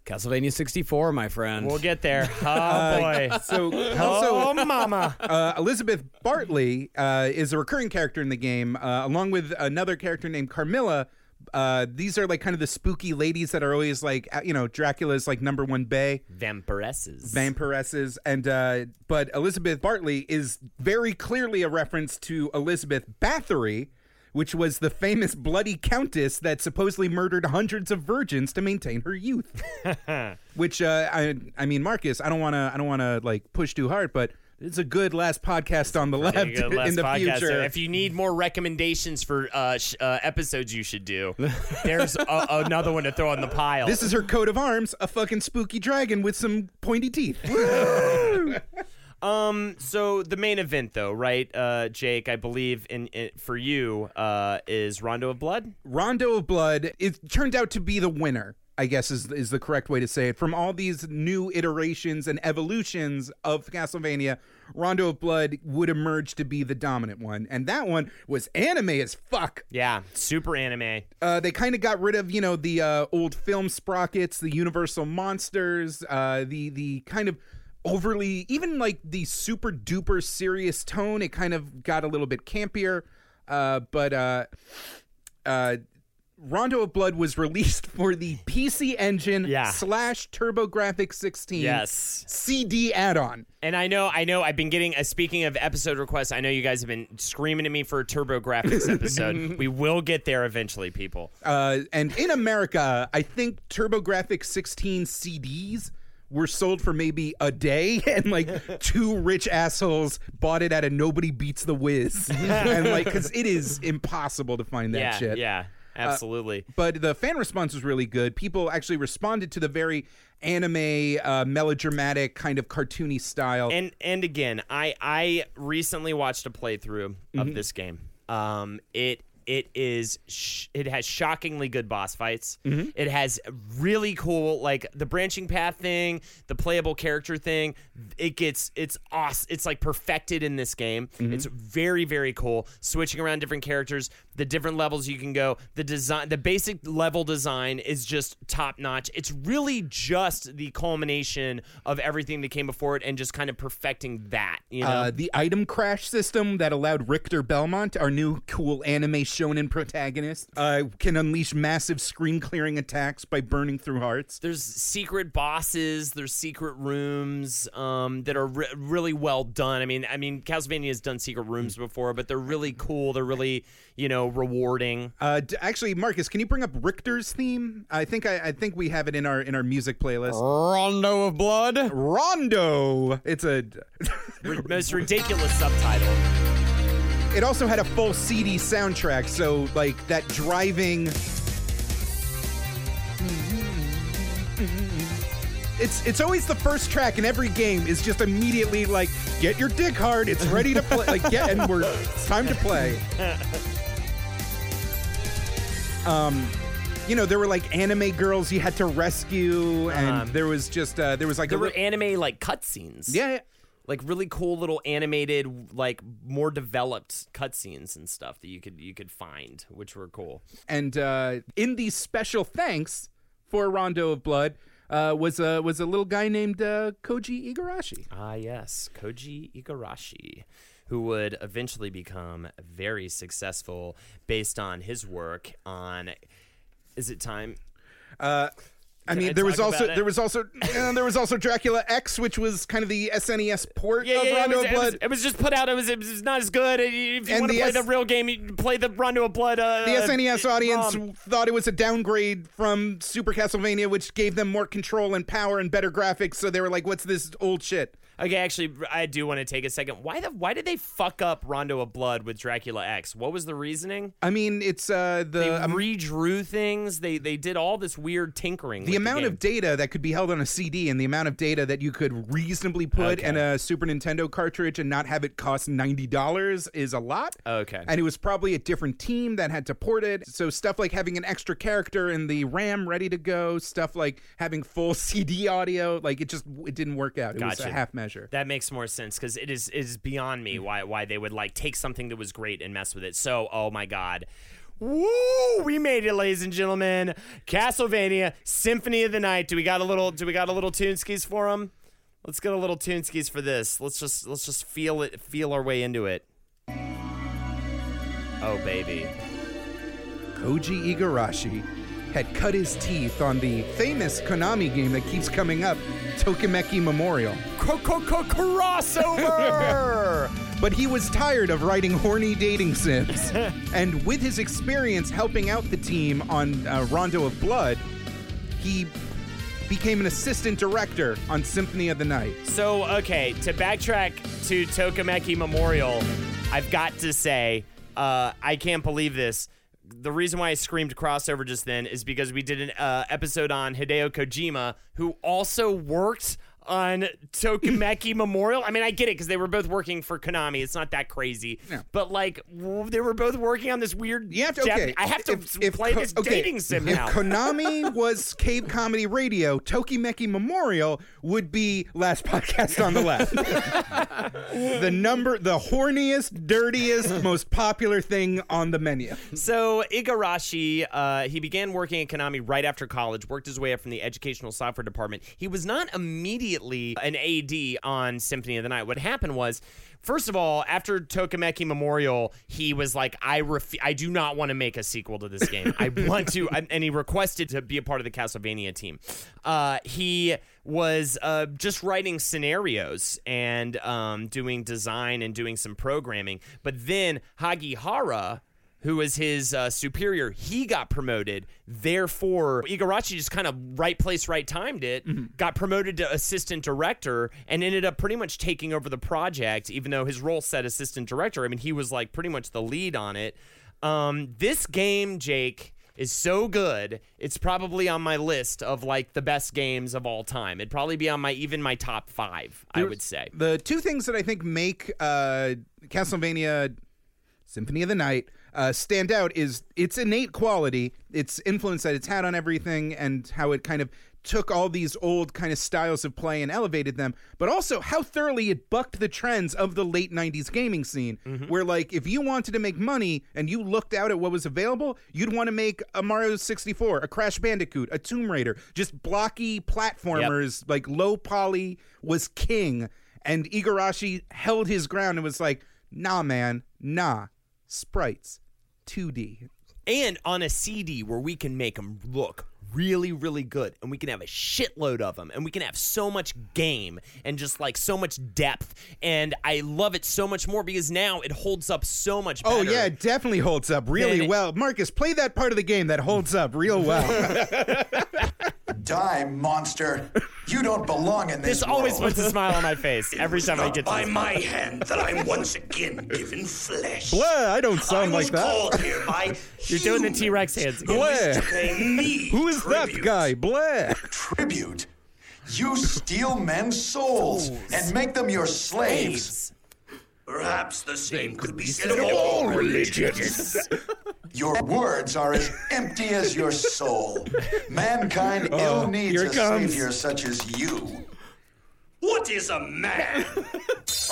Castlevania 64, my friend. We'll get there. (laughs) Oh boy. (laughs) So also, oh mama. uh, Elizabeth Bartley uh, is a recurring character in the game, uh, along with another character named Carmilla. Uh, these are like kind of the spooky ladies that are always like, uh, you know, Dracula's like number one bay. Vampiresses. vampiresses and uh but elizabeth bartley is very clearly a reference to elizabeth bathory which was the famous bloody countess that supposedly murdered hundreds of virgins to maintain her youth (laughs) which uh i i mean marcus i don't want to i don't want to like push too hard but it's a good last podcast on the left (laughs) in the podcast. future If you need more recommendations for uh, sh- uh, episodes you should do, (laughs) there's a- another one to throw on the pile. this is her coat of arms a fucking spooky dragon with some pointy teeth Um. So the main event, though, right, uh, Jake? I believe in, in for you uh, is Rondo of Blood. Rondo of Blood it turned out to be the winner. I guess is is the correct way to say it. From all these new iterations and evolutions of Castlevania, Rondo of Blood would emerge to be the dominant one, and that one was anime as fuck. Yeah, super anime. Uh, they kind of got rid of you know the uh, old film sprockets, the Universal monsters, uh, the the kind of overly even like the super duper serious tone. It kind of got a little bit campier, uh, but uh, uh, Rondo of Blood was released for the PC Engine Yeah. slash TurboGrafx 16 Yes. CD add-on. And I know, I know, I've been getting. Uh, speaking of episode requests, I know you guys have been screaming at me for a TurboGrafx (laughs) episode. we will get there eventually, people. Uh, and in America, I think TurboGrafx 16 CDs were sold for maybe a day, (laughs) and like two rich assholes bought it at a Nobody Beats the Whiz, (laughs) and like because it is impossible to find that yeah, shit. yeah, absolutely. But the fan response was really good. People actually responded to the very anime, uh, melodramatic, kind of cartoony style. and and again, I I recently watched a playthrough Mm-hmm. of this game. Um, it it is sh- it has shockingly good boss fights. Mm-hmm. It has really cool like the branching path thing, the playable character thing. It gets it's awesome. It's like perfected in this game. Mm-hmm. It's very very cool. Switching around different characters, the different levels you can go. The design, the basic level design is just top notch. It's really just the culmination of everything that came before it, and just kind of perfecting that. You know. Uh, the item crash system that allowed Richter Belmont, our new cool anime shonen protagonist, uh, can unleash massive screen clearing attacks by burning through hearts. there's secret bosses there's secret rooms um, that are re- really well done i mean i mean castlevania has done secret rooms before but they're really cool they're really you know rewarding Uh, d- actually, Marcus, can you bring up Richter's theme? I think I, I think we have it in our in our music playlist. Rondo of Blood. Rondo. It's a. (laughs) most ridiculous subtitle it also had a full CD soundtrack, so like that driving. It's it's always the first track in every game is just immediately like get your dick hard, it's ready to play. Like get and we're it's time to play. (laughs) Um, you know there were like anime girls you had to rescue, and Um, there was just uh, there was like there a were anime like cutscenes yeah. yeah. like really cool little animated like more developed cutscenes and stuff that you could you could find which were cool And uh, in the special thanks for Rondo of Blood uh, was a was a little guy named uh, Koji Igarashi. Ah, yes, Koji Igarashi, who would eventually become very successful based on his work on. Is it time? Uh, I Can mean, I there was also about it? there was also (clears throat) there was also Dracula X, which was kind of the SNES port Yeah, of yeah, Rondo it, was, of it, was, Blood. it was just put out. It was, it was not as good. If you And want to the play S- the real game, you play the Rondo of Blood. Uh, the SNES uh, audience ROM. thought it was a downgrade from Super Castlevania, which gave them more control and power and better graphics. So they were like, "What's this old shit?" Okay, actually, I do want to take a second. Why the Why did they fuck up Rondo of Blood with Dracula X? What was the reasoning? I mean, it's uh, the They um, redrew things. They they did all this weird tinkering. the amount game. of data that could be held on a CD and the amount of data that you could reasonably put in a Super Nintendo cartridge and not have it cost ninety dollars is a lot. Okay. And it was probably a different team that had to port it. So stuff like having an extra character in the RAM ready to go, stuff like having full (laughs) CD audio, like it just it didn't work out. It was a half measure. That makes more sense because it is it is beyond me mm. why why they would like take something that was great and mess with it. So oh my god, Woo! We made it, ladies and gentlemen. Castlevania Symphony of the Night. Do we got a little? Do we got a little tune skis for them? Let's get a little tune skis for this. Let's just let's just feel it, feel our way into it. Oh baby. Koji Igarashi had cut his teeth on the famous Konami game that keeps coming up, Tokimeki Memorial. Crossover. (laughs) But he was tired of writing horny dating sims. (laughs) and with his experience helping out the team on uh, Rondo of Blood, he became an assistant director on Symphony of the Night. So, okay, to backtrack to Tokimeki Memorial, I've got to say, uh, I can't believe this. The reason why I screamed crossover just then is because we did an uh, episode on Hideo Kojima, who also worked on Tokimeki (laughs) Memorial. I mean, I get it because they were both working for Konami. It's not that crazy, but like w- they were both working on this weird. You have to, okay. I have to if- if play Ko- this okay, dating sim if now. Konami (laughs) was Cave Comedy Radio, Tokimeki Memorial would be last podcast on the left. (laughs) the number, the horniest, dirtiest, most popular thing on the menu. So Igarashi, uh, he began working at Konami right after college. Worked his way up from the educational software department. He was not immediately an AD on Symphony of the Night. What happened was. First of all, after Tokimeki Memorial, he was like, "I ref- I do not want to make a sequel to this game. I (laughs) want to," and and he requested to be a part of the Castlevania team. Uh, he was uh, just writing scenarios and um, doing design and doing some programming. But then Hagihara, who was his uh, superior, he got promoted. Therefore, Igarashi just kind of right place, right timed it, got promoted to assistant director, and ended up pretty much taking over the project, even though his role said assistant director. I mean, he was like pretty much the lead on it. Um, this game, Jake, is so good. It's probably on my list of like the best games of all time. It'd probably be on my even my top five, I would say. The two things that I think make uh, Castlevania Symphony of the Night uh, stand out is its innate quality, its influence that it's had on everything, and how it kind of took all these old kind of styles of play and elevated them, but also how thoroughly it bucked the trends of the late 90s gaming scene. Where, like, if you wanted to make money and you looked out at what was available, you'd want to make a Mario 64, a Crash Bandicoot, a Tomb Raider, just blocky platformers, like low poly was king. And Igarashi held his ground and was like, nah, man, nah, sprites, 2D. and on a CD where we can make them look really, really good, and we can have a shitload of them, and we can have so much game and just like so much depth. And I love it so much more because now it holds up so much oh, better. Oh, yeah, it definitely holds up really Then- well. Marcus, play that part of the game that holds up real well. (laughs) (laughs) Die, monster. You don't belong in this This always world. puts a smile on my face every time I get to by this. my hand that I'm once again given flesh. Blah, I don't sound I like was that. called here by (laughs) You're doing the T Rex hands again. Me (laughs) Who is that guy? Blah. Tribute. You steal men's souls and make them your slaves. Perhaps the same could be said of all religions. (laughs) Your words are as empty as your soul. Mankind Oh, ill needs a comes. savior such as you. What is a man?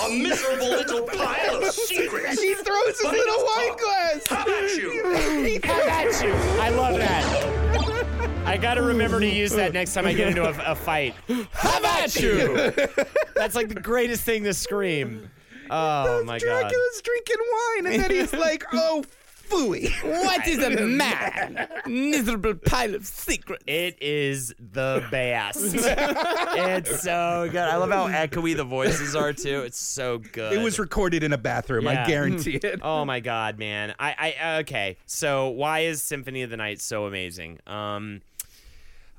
A miserable little pile of secrets. He throws his But little it's wine glass. How about you? (laughs) How about you? I love that. I gotta remember to use that next time I get into a, a fight. How about you? (laughs) That's like the greatest thing to scream. Oh my god. Dracula's drinking wine, and then he's (laughs) like, oh, phooey. What is a (laughs) man? Miserable pile of secrets. It is the best. (laughs) it's so good. I love how echoey the voices are too. It's so good. It was recorded in a bathroom, I guarantee it. Oh my god, man. I, I okay. So why is Symphony of the Night so amazing? Um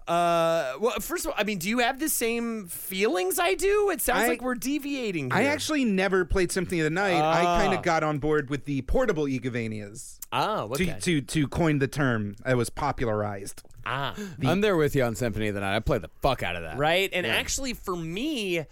uh well first of all, I mean, do you have the same feelings I do? It sounds I- like we're deviating I actually never played Symphony of the Night. I kind of got on board with the portable Igavanias. Oh, okay. To, to to coin the term that was popularized. ah. I'm there with you on Symphony of the Night. I played the fuck out of that. Right? And actually for me uh,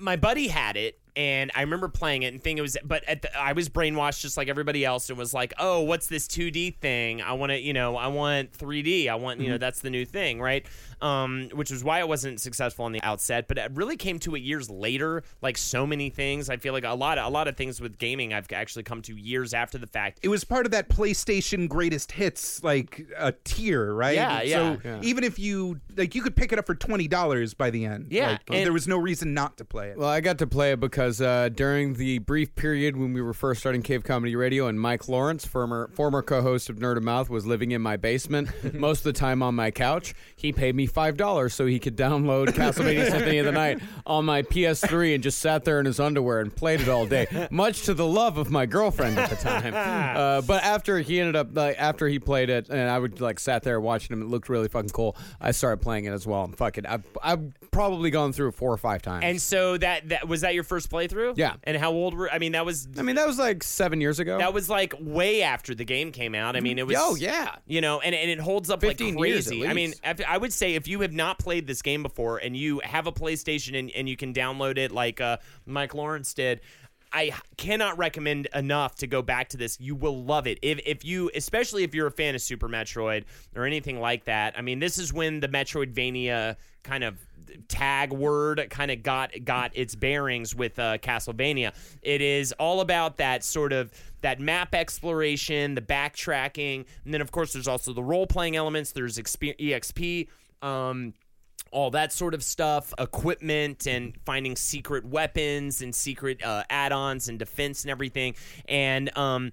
my buddy had it and I remember playing it and thinking it was, but at the, I was brainwashed just like everybody else and was like, oh, what's this 2D thing? I want to, you know, I want 3D. I want, you know, mm-hmm. that's the new thing, right? Um, which was why it wasn't successful on the outset, but it really came to it years later. Like so many things, I feel like a lot, a lot of things with gaming, I've actually come to years after the fact. It was part of that PlayStation Greatest Hits like a tier, right? Yeah, yeah. So even if you like, you could pick it up for twenty dollars by the end. Yeah, Like, and- there was no reason not to play it. Well, I got to play it because uh, during the brief period when we were first starting Cave Comedy Radio, and Mike Lawrence, former former co-host of Nerd of Mouth, was living in my basement (laughs) most of the time on my couch. He paid me five dollars so he could download Castlevania (laughs) Symphony of the Night on my PS3 and just sat there in his underwear and played it all day, much to the love of my girlfriend at the time. (laughs) Uh, but after he ended up, like, after he played it, and I would like sat there watching him, it looked really fucking cool. I started playing it as well. And fuck it, I've, I've probably gone through it four or five times. And so that that was that your first playthrough? Yeah. And how old were? I mean, that was I mean, that was like seven years ago. that was like way after the game came out. I mean, it was. Oh, yeah. You know, and, and it holds up like 15 years crazy. I mean, I would say if you have not played this game before and you have a PlayStation and, and you can download it like uh, Mike Lawrence did. I cannot recommend enough to go back to this. You will love it. If if you especially if you're a fan of Super Metroid or anything like that. I mean, this is when the Metroidvania kind of tag word kind of got got its bearings with uh, Castlevania. It is all about that sort of that map exploration, the backtracking, and then of course there's also the role playing elements. There's exp- exp. Um, all that sort of stuff, equipment, and finding secret weapons and secret uh, add-ons and defense and everything. And um,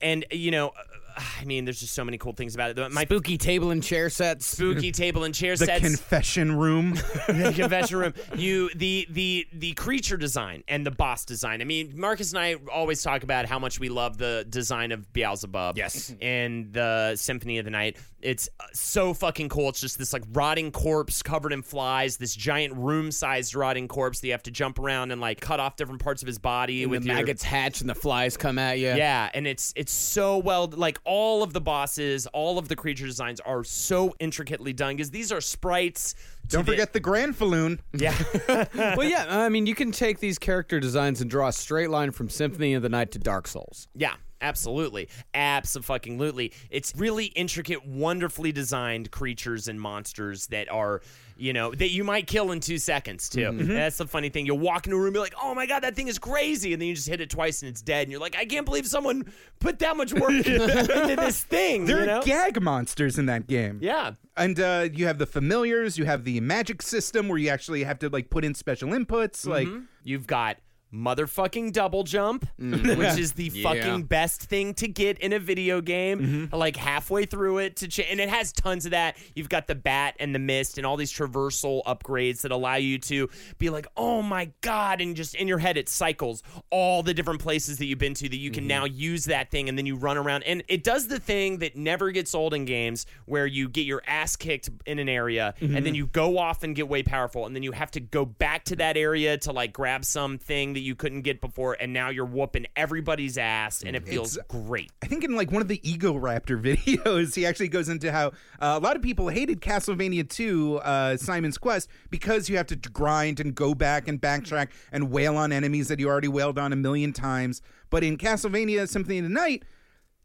and you know, I mean, there's just so many cool things about it. My spooky table and chair sets. spooky table and chair the sets confession room. (laughs) the confession room. You the the the creature design and the boss design. I mean, Marcus and I always talk about how much we love the design of Beelzebub. Yes. And the Symphony of the Night. It's uh, so fucking cool. It's just this like rotting corpse covered in flies. This giant room-sized rotting corpse that you have to jump around and like cut off different parts of his body And with the your maggots hatch and the flies come at you. yeah, and it's it's so well like all of the bosses, all of the creature designs are so intricately done because these are sprites. Don't the- forget the Granfaloon. Yeah. (laughs) well, yeah. I mean, you can take these character designs and draw a straight line from Symphony of the Night to Dark Souls. Yeah, absolutely. Absolutely. It's really intricate, wonderfully designed creatures and monsters that are, you know, that you might kill in two seconds, too. Mm-hmm. That's the funny thing. You'll walk into a room and be like, oh my God, that thing is crazy. And then you just hit it twice and it's dead. And you're like, I can't believe someone put that much work (laughs) into this thing. There you are gag monsters in that game. Yeah. And uh, you have the familiars, you have the magic system where you actually have to like put in special inputs. Like You've got motherfucking double jump, mm-hmm. which is the Yeah. fucking best thing to get in a video game. Mm-hmm. Like halfway through it to ch- and it has tons of that. You've got the bat and the mist and all these traversal upgrades that allow you to be like, "Oh my god." And just in your head it cycles all the different places that you've been to that you can mm-hmm. now use that thing and then you run around and it does the thing that never gets old in games where you get your ass kicked in an area and then you go off and get way powerful and then you have to go back to that area to like grab something that you couldn't get before and now you're whooping everybody's ass and it feels great. I think in like one of the Egoraptor (laughs) videos, he actually goes into how uh, a lot of people hated Castlevania 2, uh, Simon's Quest, because you have to grind and go back and backtrack and wail on enemies that you already wailed on a million times. But in Castlevania Symphony of the Night,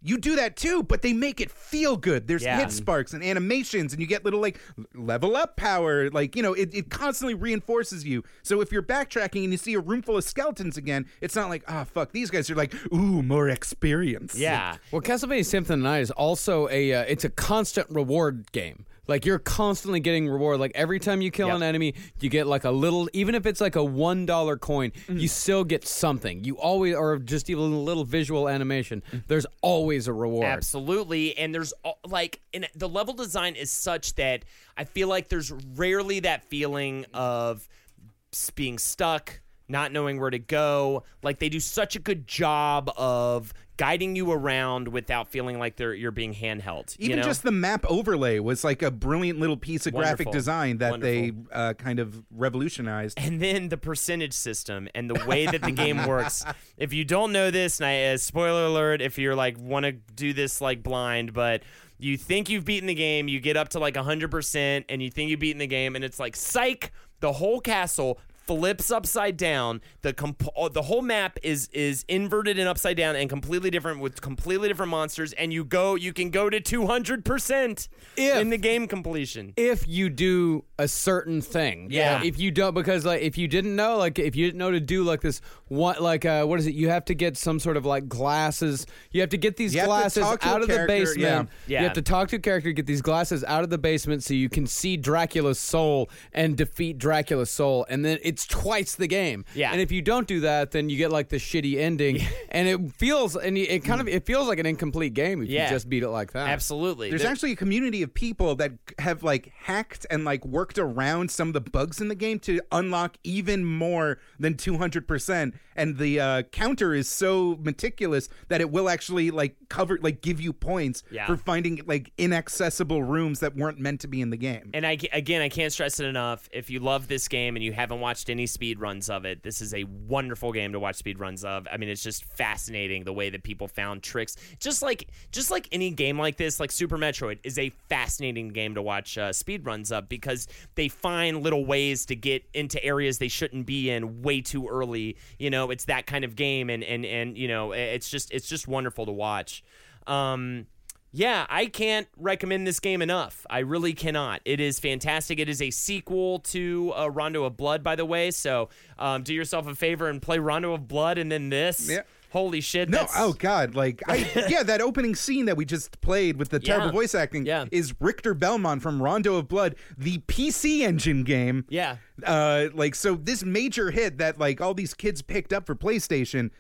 you do that too, but they make it feel good. There's Yeah. hit sparks and animations, and you get little like level up power. Like, you know, it, it constantly reinforces you. So if you're backtracking and you see a room full of skeletons again, it's not like, ah, fuck, these guys are like, ooh, more experience. Yeah. Well, Castlevania Symphony of the Night is also a uh, it's a constant reward game. Like you're constantly getting reward. Like every time you kill Yep. an enemy, you get like a little, even if it's like a one dollar coin, you mm-hmm. still get something. You always, or just even a little visual animation. Mm-hmm. There's always a reward. Absolutely, and there's like in the level design is such that I feel like there's rarely that feeling of being stuck, not knowing where to go. Like they do such a good job of guiding you around without feeling like they're you're being handheld. you Even know? just the map overlay was like a brilliant little piece of graphic design that they uh, kind of revolutionized. and then the percentage system and the way that the game (laughs) works. If you don't know this, and I, uh, spoiler alert, if you're like want to do this like blind, but you think you've beaten the game, you get up to like 100%, and you think you've beaten the game, and it's like, psych, the whole castle flips upside down. The comp- oh, the whole map is is inverted and upside down and completely different with completely different monsters. And you go, you can go to two hundred percent in the game completion. if you do a certain thing. Yeah. If you don't, because like if you didn't know, like if you didn't know to do like this, what like uh, what is it? You have to get some sort of like glasses. You have to get these You have to glasses talk to a out of the character, basement. yeah. Yeah. You have to talk to a character, get these glasses out of the basement so you can see Dracula's soul and defeat Dracula's soul, and then it's twice the game. Yeah. And if you don't do that, then you get like the shitty ending, (laughs) and it feels and it kind of it feels like an incomplete game if Yeah. you just beat it like that. Absolutely. There's There- actually a community of people that have like hacked and like worked around some of the bugs in the game to unlock even more than 200%. And the uh, counter is so meticulous that it will actually like cover, like give you points Yeah. for finding like inaccessible rooms that weren't meant to be in the game. And I, again, I can't stress it enough. If you love this game and you haven't watched any speed runs of it, this is a wonderful game to watch speed runs of. I mean, it's just fascinating the way that people found tricks. Just like just like any game like this, like Super Metroid is a fascinating game to watch uh, speed runs of because they find little ways to get into areas they shouldn't be in way too early. You know, it's that kind of game, and and and you know, it's just it's just wonderful to watch. Um, yeah, I can't recommend this game enough. I really cannot. It is fantastic. It is a sequel to uh, Rondo of Blood, by the way. So um, do yourself a favor and play Rondo of Blood and then this. Yeah. Holy shit. No, oh god, like I (laughs) yeah, that opening scene that we just played with the terrible Yeah. voice acting Yeah. is Richter Belmont from Rondo of Blood, the PC Engine game. Yeah. Uh like so this major hit that like all these kids picked up for PlayStation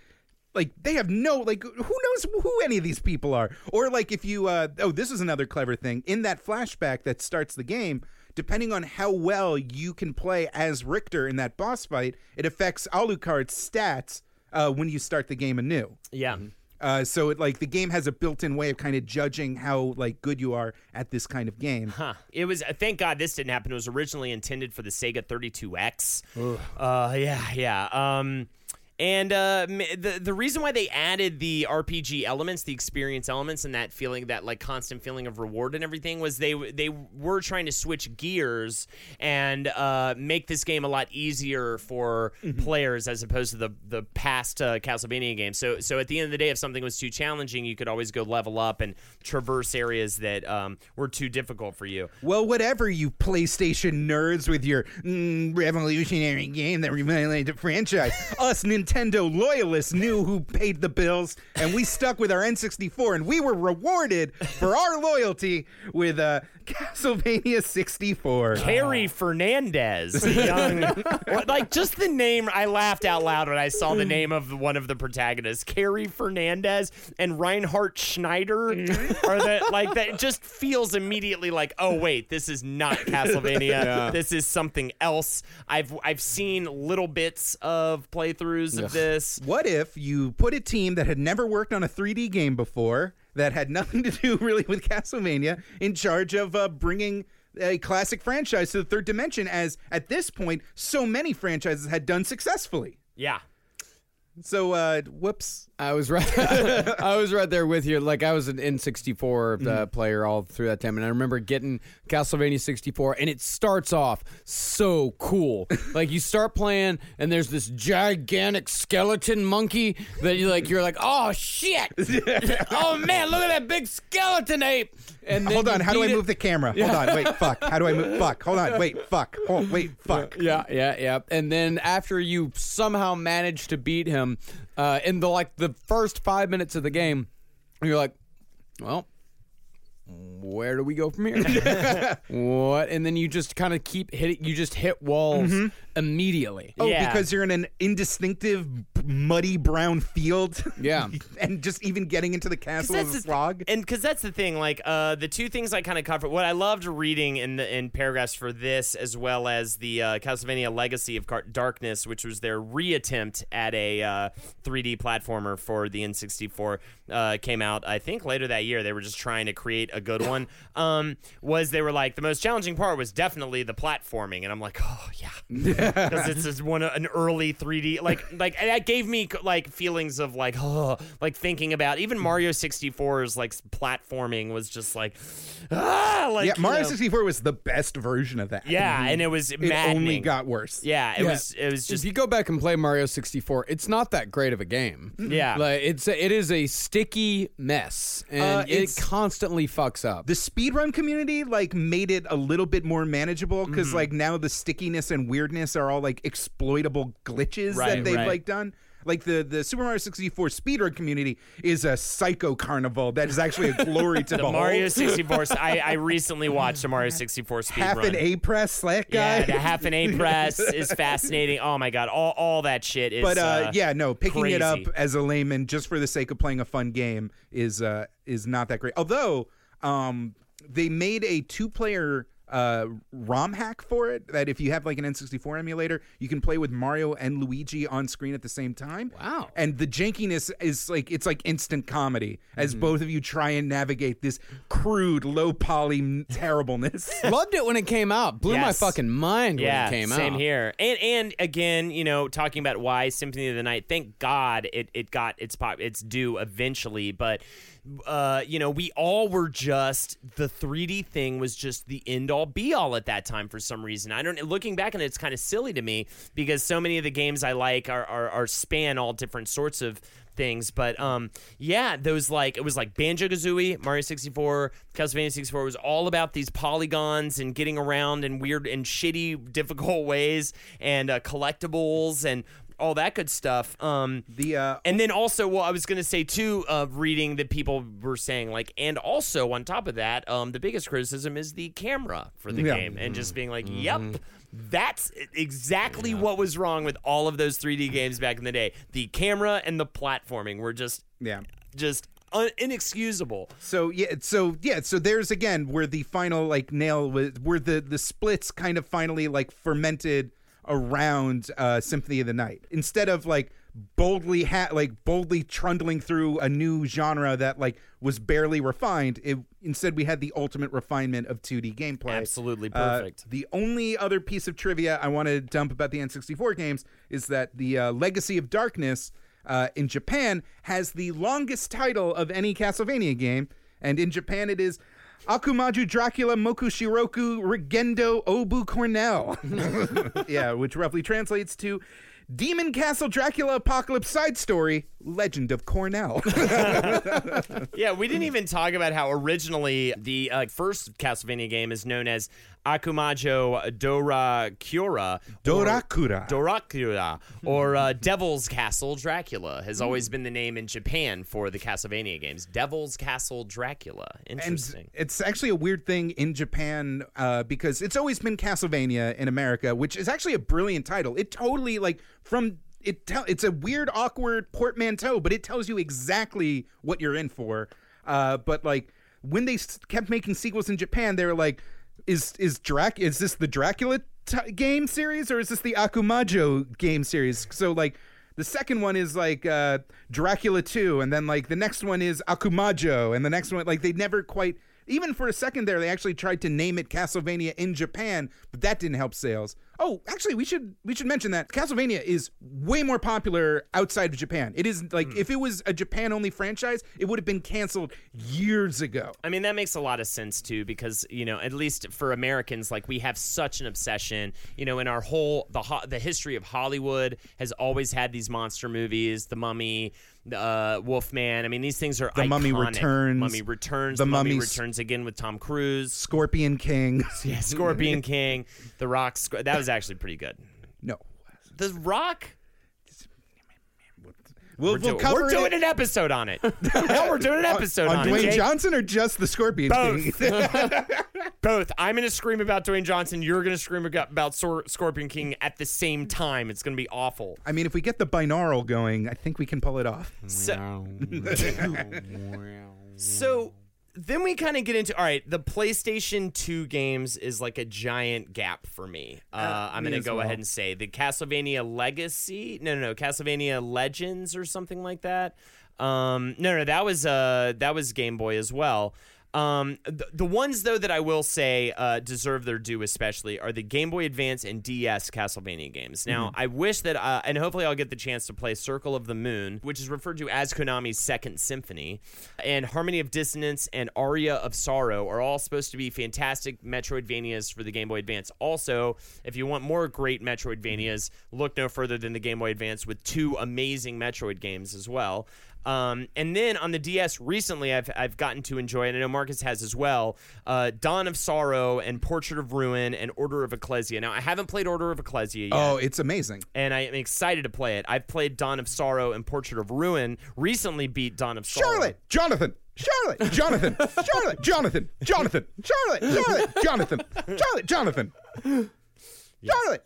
like they have no like who knows who any of these people are or like if you uh oh this is another clever thing in that flashback that starts the game depending on how well you can play as Richter in that boss fight it affects Alucard's stats uh when you start the game anew Yeah. uh, so it like the game has a built-in way of kind of judging how like good you are at this kind of game. Huh. It was. uh, Thank God this didn't happen. It was originally intended for the Sega 32X. Uh, yeah, yeah. Um, and uh, the the reason why they added the RPG elements, the experience elements, and that feeling, that like constant feeling of reward and everything, was they they were trying to switch gears and uh, make this game a lot easier for players as opposed to the the past uh, Castlevania games. So so at the end of the day, if something was too challenging, you could always go level up and traverse areas that um, were too difficult for you. Well, whatever you PlayStation nerds with your mm, revolutionary game that revitalized the franchise, (laughs) us Nintendo loyalists knew who paid the bills, and we stuck with our N64, and we were rewarded for our loyalty with uh, Castlevania 64. Carrie Fernandez, (laughs) young, like just the name. I laughed out loud when I saw the name of one of the protagonists, Carrie Fernandez and Reinhard Schneider, are the like that. Just feels immediately like, oh wait, this is not (laughs) Castlevania. This is something else. I've I've seen little bits of playthroughs of this. What if you put a team that had never worked on a 3D game before, that had (laughs) nothing to do really with Castlevania, in charge of uh, bringing a classic franchise to the third dimension, as at this point, so many franchises had done successfully. Yeah. So, uh, whoops. I was right. (laughs) I was right there with you. Like I was an N64 uh, Mm-hmm. player all through that time, and I remember getting Castlevania 64, and it starts off so cool. like you start playing, and there's this gigantic skeleton monkey that you like. You're like, oh shit! (laughs) oh man, look at that big skeleton ape! And then Hold on, how do I it- move the camera? Hold on, wait, (laughs) fuck. How do I move? Fuck. Hold on, wait, fuck. Oh, wait, fuck. Yeah, yeah, yeah. And then after you somehow manage to beat him, uh, in the like the first five minutes of the game, you're like, well. Where do we go from here? (laughs) what? And then you just kind of keep hitting. You just hit walls immediately. Oh, Yeah. because you're in an indistinctive, muddy brown field. Yeah. (laughs) and just even getting into the castle of a the- frog. And because that's the thing, like uh, the two things I kind of covered. What I loved reading in the in paragraphs for this, as well as the uh, Castlevania Legacy of Car- Darkness, which was their reattempt at a uh, 3D platformer for the N64, uh, came out I think later that year. They were just trying to create a good one. Um, was they were like the most challenging part was definitely the platforming, and I'm like, oh yeah, (laughs) because it's just one of- an early 3D like like and that gave me like feelings of like oh (sighs) like thinking about even Mario 64's like platforming was just like (sighs) ah like yeah, you Mario know. 64 was the best version of that. Yeah, and it was it only got worse. Yeah, it Yeah. was it was just if you go back and play Mario 64, it's not that great of a game. Yeah. like it's a, it is a sticky mess, and Uh, it constantly fucks up. The speedrun community like made it a little bit more manageable because Mm-hmm. like now the stickiness and weirdness are all like exploitable glitches Right, that they've right. like done. Like the the Super Mario 64 speedrun community is a psycho carnival that is actually a glory to (laughs) the behold. Mario (laughs) 64. I, I recently watched a Mario 64 speed half run. an A press slack guy. Yeah, the half an A (laughs) press is fascinating. Oh my god, all all that shit is. but uh, yeah, no, picking it up as a layman just for the sake of playing a fun game is uh, is not that great. Although um, they made a two player uh, ROM hack for it that if you have like an N64 emulator, you can play with Mario and Luigi on screen at the same time. Wow. And the jankiness is like it's like instant comedy as Mm-hmm. both of you try and navigate this crude, low poly terribleness. (laughs) Loved it when it came out. Blew my fucking mind yeah, when it came same out. Same here. And and again, you know, talking about why Symphony of the Night. Thank God it it got its pop its due eventually. But uh, you know, we all were just the 3D thing was just the end all be all at that time for some reason. I don't. Looking back on it, it's kind of silly to me because so many of the games I like are are, are span all different sorts of things. But um, yeah, those like it was like Banjo Kazooie, Mario 64, Castlevania 64 was all about these polygons and getting around in weird and shitty, (laughs) difficult ways, and uh, collectibles and all that good stuff. Um, the uh, and then also, well, I was gonna say too, uh, reading that people were saying like, and also on top of that, um, the biggest criticism is the camera for the Yeah. game, and just being like, yep. That's exactly what was wrong with all of those 3D games back in the day. The camera and the platforming were just, yeah. just un- inexcusable. So yeah, so yeah, so there's again where the final like nail was where the the splits kind of finally like fermented around uh Symphony of the Night. Instead of like boldly ha- like boldly trundling through a new genre that like was barely refined, it instead we had the ultimate refinement of 2D gameplay. Absolutely Uh, perfect. the only other piece of trivia I want to dump about the N64 games is that the uh, Legacy of Darkness uh, in Japan has the longest title of any Castlevania game, and in Japan it is Akumajo Dracula Moku Shiroku Regendo Obu Cornell. (laughs) (laughs) yeah, which roughly translates to Demon Castle Dracula Apocalypse Side Story Legend of Cornell. (laughs) yeah, we didn't even talk about how originally the uh, first Castlevania game is known as Akumajo Dora Cura. Dorakura. Dorakura, (laughs) or uh, Devil's Castle Dracula, has always been the name in Japan for the Castlevania games. Devil's Castle Dracula. Interesting. And it's actually a weird thing in Japan uh, because it's always been Castlevania in America, which is actually a brilliant title. It totally like from it. Tell it's a weird, awkward portmanteau, but it tells you exactly what you're in for. Uh, but like when they s- kept making sequels in Japan, they were like, "Is is Drac? Is this the Dracula t- game series or is this the Akumajo game series?" So like. The second one is like uh, Dracula 2, and then like the next one is Akumajo, and the next one, like they never quite, even for a second there, they actually tried to name it Castlevania in Japan, but that didn't help sales. Oh, actually, we should we should mention that Castlevania is way more popular outside of Japan. It is like hmm. if it was a Japan only franchise, it would have been canceled years ago. I mean, that makes a lot of sense too, because you know, at least for Americans, like we have such an obsession. You know, in our whole the the history of Hollywood has always had these monster movies, The Mummy, uh, Wolfman. I mean, these things are The Mummy iconic. Returns, Mummy returns. The The, Mummy Mummy's- returns again with Tom Cruise. Scorpion King. (laughs) Yeah, Scorpion (laughs) King, The Rock. That was actually pretty good. no. The Rock. We'll, We're, we'll do- cover we're doing it an episode on it. (laughs) Hell, we're doing an episode on, on it. Dwayne Jake. Johnson or just the Scorpion King. Both. (laughs) (laughs) Both. I'm going to scream about Dwayne Johnson. You're going to scream about about Sor- Scorpion King at the same time. It's going to be awful. I mean, if we get the binaural going, I think we can pull it off. So, so then we kind of get into all right. The PlayStation 2 games is like a giant gap for me. Uh, I'm me going to as go well. ahead and say the Castlevania Legacy. No, no, no, Castlevania Legends or something like that. Um, no, no, that was uh, that was Game Boy as well. Um, the, the ones though that I will say uh, deserve their due, especially, are the Game Boy Advance and DS Castlevania games. Now, I wish that, uh, and hopefully, I'll get the chance to play Circle of the Moon, which is referred to as Konami's Second Symphony, and Harmony of Dissonance and Aria of Sorrow are all supposed to be fantastic Metroidvanias for the Game Boy Advance. Also, if you want more great Metroidvanias, look no further than the Game Boy Advance with two amazing Metroid games as well. Um, and then on the DS recently, I've, I've gotten to enjoy, and I know Marcus has as well, uh, Dawn of Sorrow and Portrait of Ruin and Order of Ecclesia. Now, I haven't played Order of Ecclesia yet. Oh, it's amazing. And I am excited to play it. I've played Dawn of Sorrow and Portrait of Ruin. Recently beat Dawn of Sorrow. Charlotte, Jonathan, Charlotte, Jonathan, Charlotte, Jonathan, Jonathan, Charlotte, Charlotte, Jonathan, Charlotte, Jonathan. Charlotte.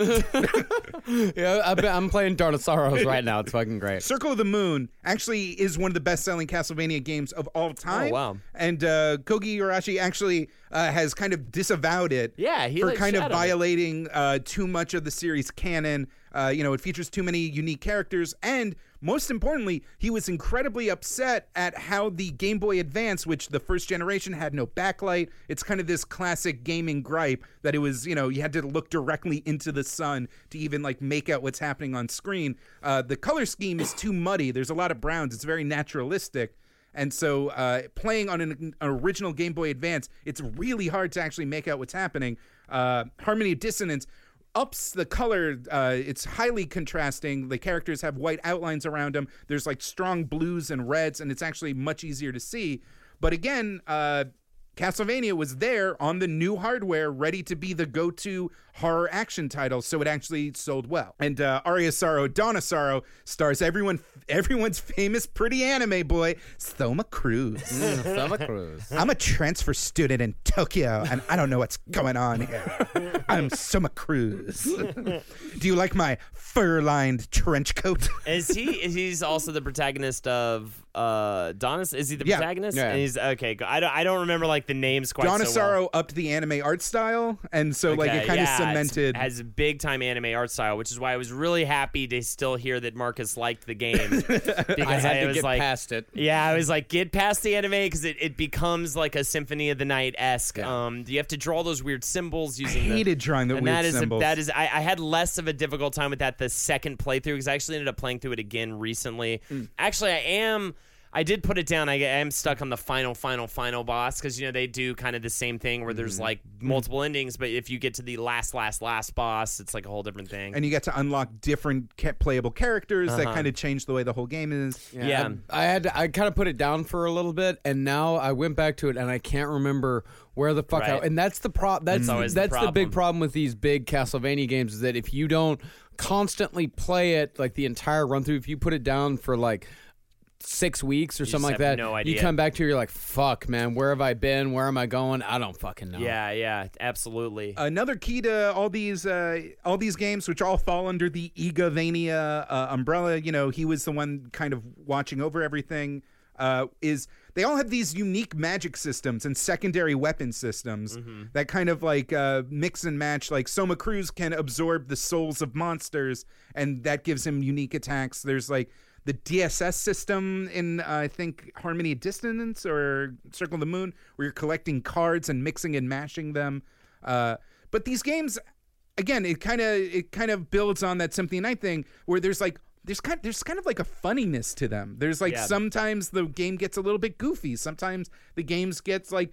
(laughs) yeah, I, I'm playing Dawn of Sorrows right now. It's fucking great. Circle of the Moon actually is one of the best-selling Castlevania games of all time. Oh, wow. And uh, Koji Igarashi actually uh, has kind of disavowed it. Yeah, he for like kind of violating uh, too much of the series canon. Uh, you know, it features too many unique characters, and most importantly, he was incredibly upset at how the Game Boy Advance, which the first generation had no backlight, it's kind of this classic gaming gripe that it was, you know, you had to look directly into the sun to even like make out what's happening on screen. Uh, the color scheme is too muddy. There's a lot of browns. It's very naturalistic. And so, uh, playing on an, an original Game Boy Advance, it's really hard to actually make out what's happening. Uh, Harmony of Dissonance ups the color. Uh, it's highly contrasting. The characters have white outlines around them. There's like strong blues and reds, and it's actually much easier to see. But again, uh, Castlevania was there on the new hardware, ready to be the go-to horror action title, so it actually sold well. And uh, Aria Sorrow, Dawn of Sorrow stars everyone, everyone's famous pretty anime boy, Soma Cruz. Summer Cruz. I'm a transfer student in Tokyo, and I don't know what's going on here. I'm Soma Cruz. Do you like my fur-lined trench coat? Is he? He's also the protagonist of uh Donis? Is he the Yeah. protagonist? Yeah. And he's okay. go- I don't. I don't remember like the names quite. Dawn so well. Sorrow upped the anime art style, and so like Okay, it kind of yeah, it's- cemented. has big time anime art style, which is why I was really happy to still hear that Marcus liked the game because (laughs) I had to was get like, past it. Yeah, I was like, get past the anime because it, it becomes like a Symphony of the Night esque. Um, you have to draw those weird symbols using. the- hated drawing the and weird that is a- symbols. that is I, I had less of a difficult time with that the second playthrough because I actually ended up playing through it again recently. Mm. Actually, I am. I did put it down. I am stuck on the final, final, final boss because you know they do kind of the same thing where there's like multiple endings, but if you get to the last, last, last boss, it's like a whole different thing. and you get to unlock different ca- playable characters that Uh-huh. kind of change the way the whole game is. yeah, I had to, I kind of put it down for a little bit, and now I went back to it, and I can't remember where the fuck. I, Right. and that's the pro. That's always the that's the, big problem. problem with these big Castlevania games is that if you don't constantly play it like the entire run through, if you put it down for like six weeks or something just like that, no idea. you come back to it, you're like, fuck, man, where have I been? Where am I going? I don't fucking know. yeah, yeah, absolutely. Another key to all these uh, all these games, which all fall under the Igavania uh, umbrella, you know, he was the one kind of watching over everything. Uh, is they all have these unique magic systems and secondary weapon systems that kind of like uh, mix and match. Like Soma Cruz can absorb the souls of monsters, and that gives him unique attacks. There's like the DSS system in uh, I think Harmony of Dissonance or Circle of the Moon, where you're collecting cards and mixing and mashing them. Uh, but these games, again, it kind of it kind of builds on that Symphony Night thing, where there's like there's kind there's kind of like a funniness to them. There's like Yeah. sometimes the game gets a little bit goofy. Sometimes the games gets like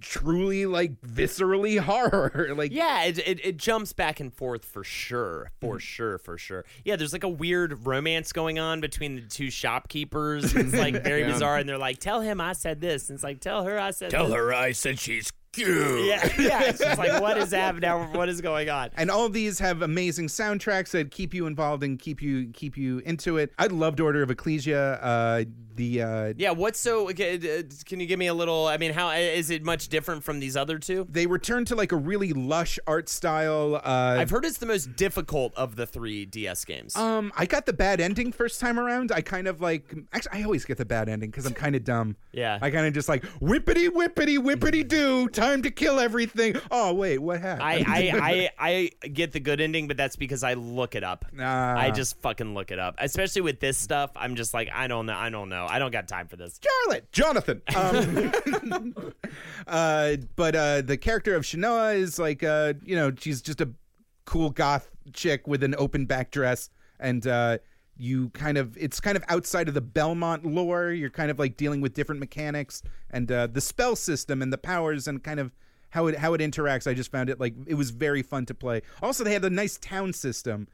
truly like viscerally (laughs) horror. like Yeah, it, it, it jumps back and forth for sure, for mm-hmm. sure, for sure. Yeah, there's like a weird romance going on between the two shopkeepers. It's like (laughs) very bizarre, and they're like, "Tell him I said this," and it's like, "Tell her I said." Tell this." her I said she's cute. Yeah, (laughs) yeah. It's just like, what is happening? now? What is going on? and all of these have amazing soundtracks that keep you involved and keep you keep you into it. I loved Order of Ecclesia. Uh, the uh, Yeah, what's so? okay, Can you give me a little? I mean, how is it much different from these other two? they return to like a really lush art style. Uh, I've heard it's the most difficult of the three DS games. Um, I got the bad ending first time around. I kind of like. Actually, I always get the bad ending because I'm (laughs) kind of dumb. Yeah. I kind of just like whippity whippity whippity do time to kill everything. Oh wait, what happened? I, I, (laughs) I, I get the good ending, but that's because I look it up. Nah. I just fucking look it up. Especially with this stuff, I'm just like, I don't know. I don't know. I don't got time for this. Charlotte, Jonathan. Um, (laughs) uh, but uh, the character of Shanoa is like, uh, you know, she's just a cool goth chick with an open back dress, and uh, you kind of, it's kind of outside of the Belmont lore. You're kind of like dealing with different mechanics and uh, the spell system and the powers and kind of how it how it interacts. I just found it like it was very fun to play. Also, they had a nice town system.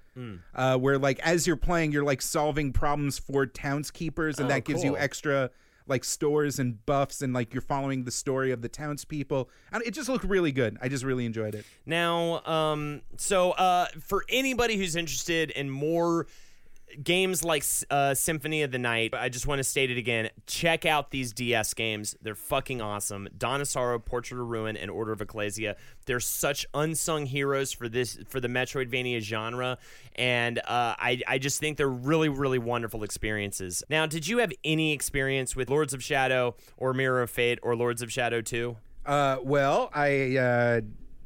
Uh, where like as you're playing, you're like solving problems for townskeepers, and Oh, that gives you extra like stores and buffs, and like you're following the story of the townspeople. And it just looked really good. I just really enjoyed it. Now, um, so uh, for anybody who's interested in more games like uh, Symphony of the Night, I just want to state it again. Check out these DS games; they're fucking awesome. Dawn of Sorrow, Portrait of Ruin, and Order of Ecclesia. They're such unsung heroes for this for the Metroidvania genre, and uh, I I just think they're really really wonderful experiences. Now, did you have any experience with Lords of Shadow or Mirror of Fate or Lords of Shadow Two? Uh, well, I.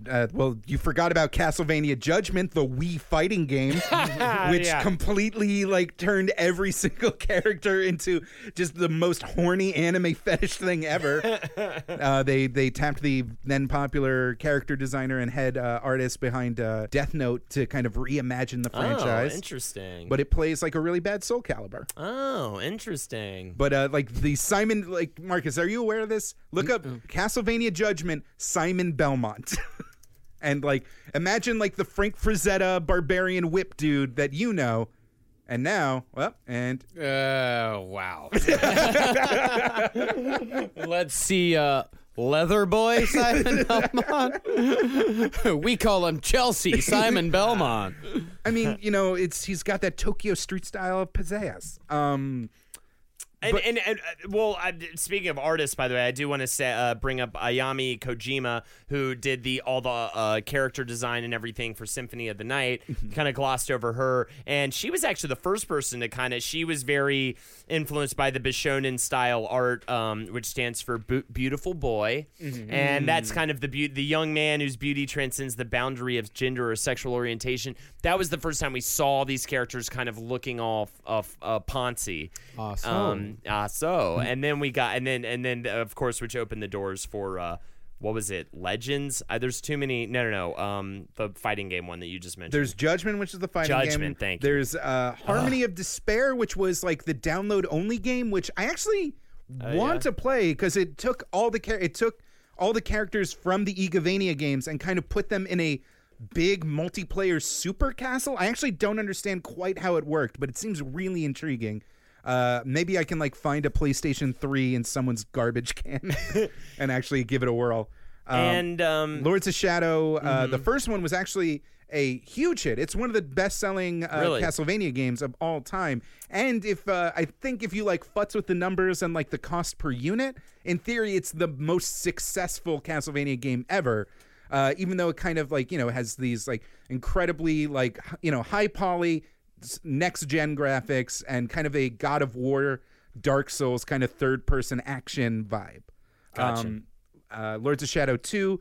Uh, well, you forgot about Castlevania Judgment, the Wii fighting game, (laughs) which Yeah. completely like turned every (laughs) single character into just the most horny anime fetish thing ever. (laughs) uh, they they tapped the then popular character designer and head uh, artist behind uh, Death Note to kind of reimagine the franchise. Oh, interesting. but it plays like a really bad Soul Calibur. oh, interesting. But uh, like the Simon, like Marcus, are you aware of this? Look up Castlevania Judgment, Simon Belmont, and like imagine like the Frank Frazetta barbarian whip dude that you know, and now, well, and Uh, wow. (laughs) Let's see, uh, Leather Boy Simon (laughs) Belmont. we call him Chelsea Simon Belmont. I mean, you know, it's he's got that Tokyo street style of pizzazz. Um, And, and, and uh, well, I, speaking of artists, by the way, I do want to say uh, bring up Ayami Kojima, who did the all the uh, character design and everything for Symphony of the Night. (laughs) kind of glossed over her, and she was actually the first person to kind of. She was very influenced by the Bishonen style art, um, which stands for bu- beautiful boy, and that's kind of the beau- the young man whose beauty transcends the boundary of gender or sexual orientation. That was the first time we saw these characters kind of looking off of uh, Ponzi. Awesome. Um, Ah, so and then we got and then and then of course which opened the doors for uh what was it legends uh, there's too many no no no um the fighting game one that you just mentioned there's Judgment, which is the fighting game. Judgment, thank you. There's uh, Harmony of Despair, which was like the download only game, which I actually Oh, want yeah? to play because it took all the char- it took all the characters from the Igavania games and kind of put them in a big multiplayer super castle. I actually don't understand quite how it worked, but it seems really intriguing. Uh, maybe I can like find a PlayStation 3 in someone's garbage can (laughs) and actually give it a whirl. Um, and um Lords of Shadow, uh, the first one was actually a huge hit. It's one of the best-selling uh, Really? Castlevania games of all time. And if uh, I think if you like futz with the numbers and like the cost per unit, in theory, it's the most successful Castlevania game ever. Uh, even though it kind of like you know has these like incredibly like you know high poly next gen graphics and kind of a God of War, Dark Souls kind of third person action vibe. Gotcha. Um, uh, Lords of Shadow 2,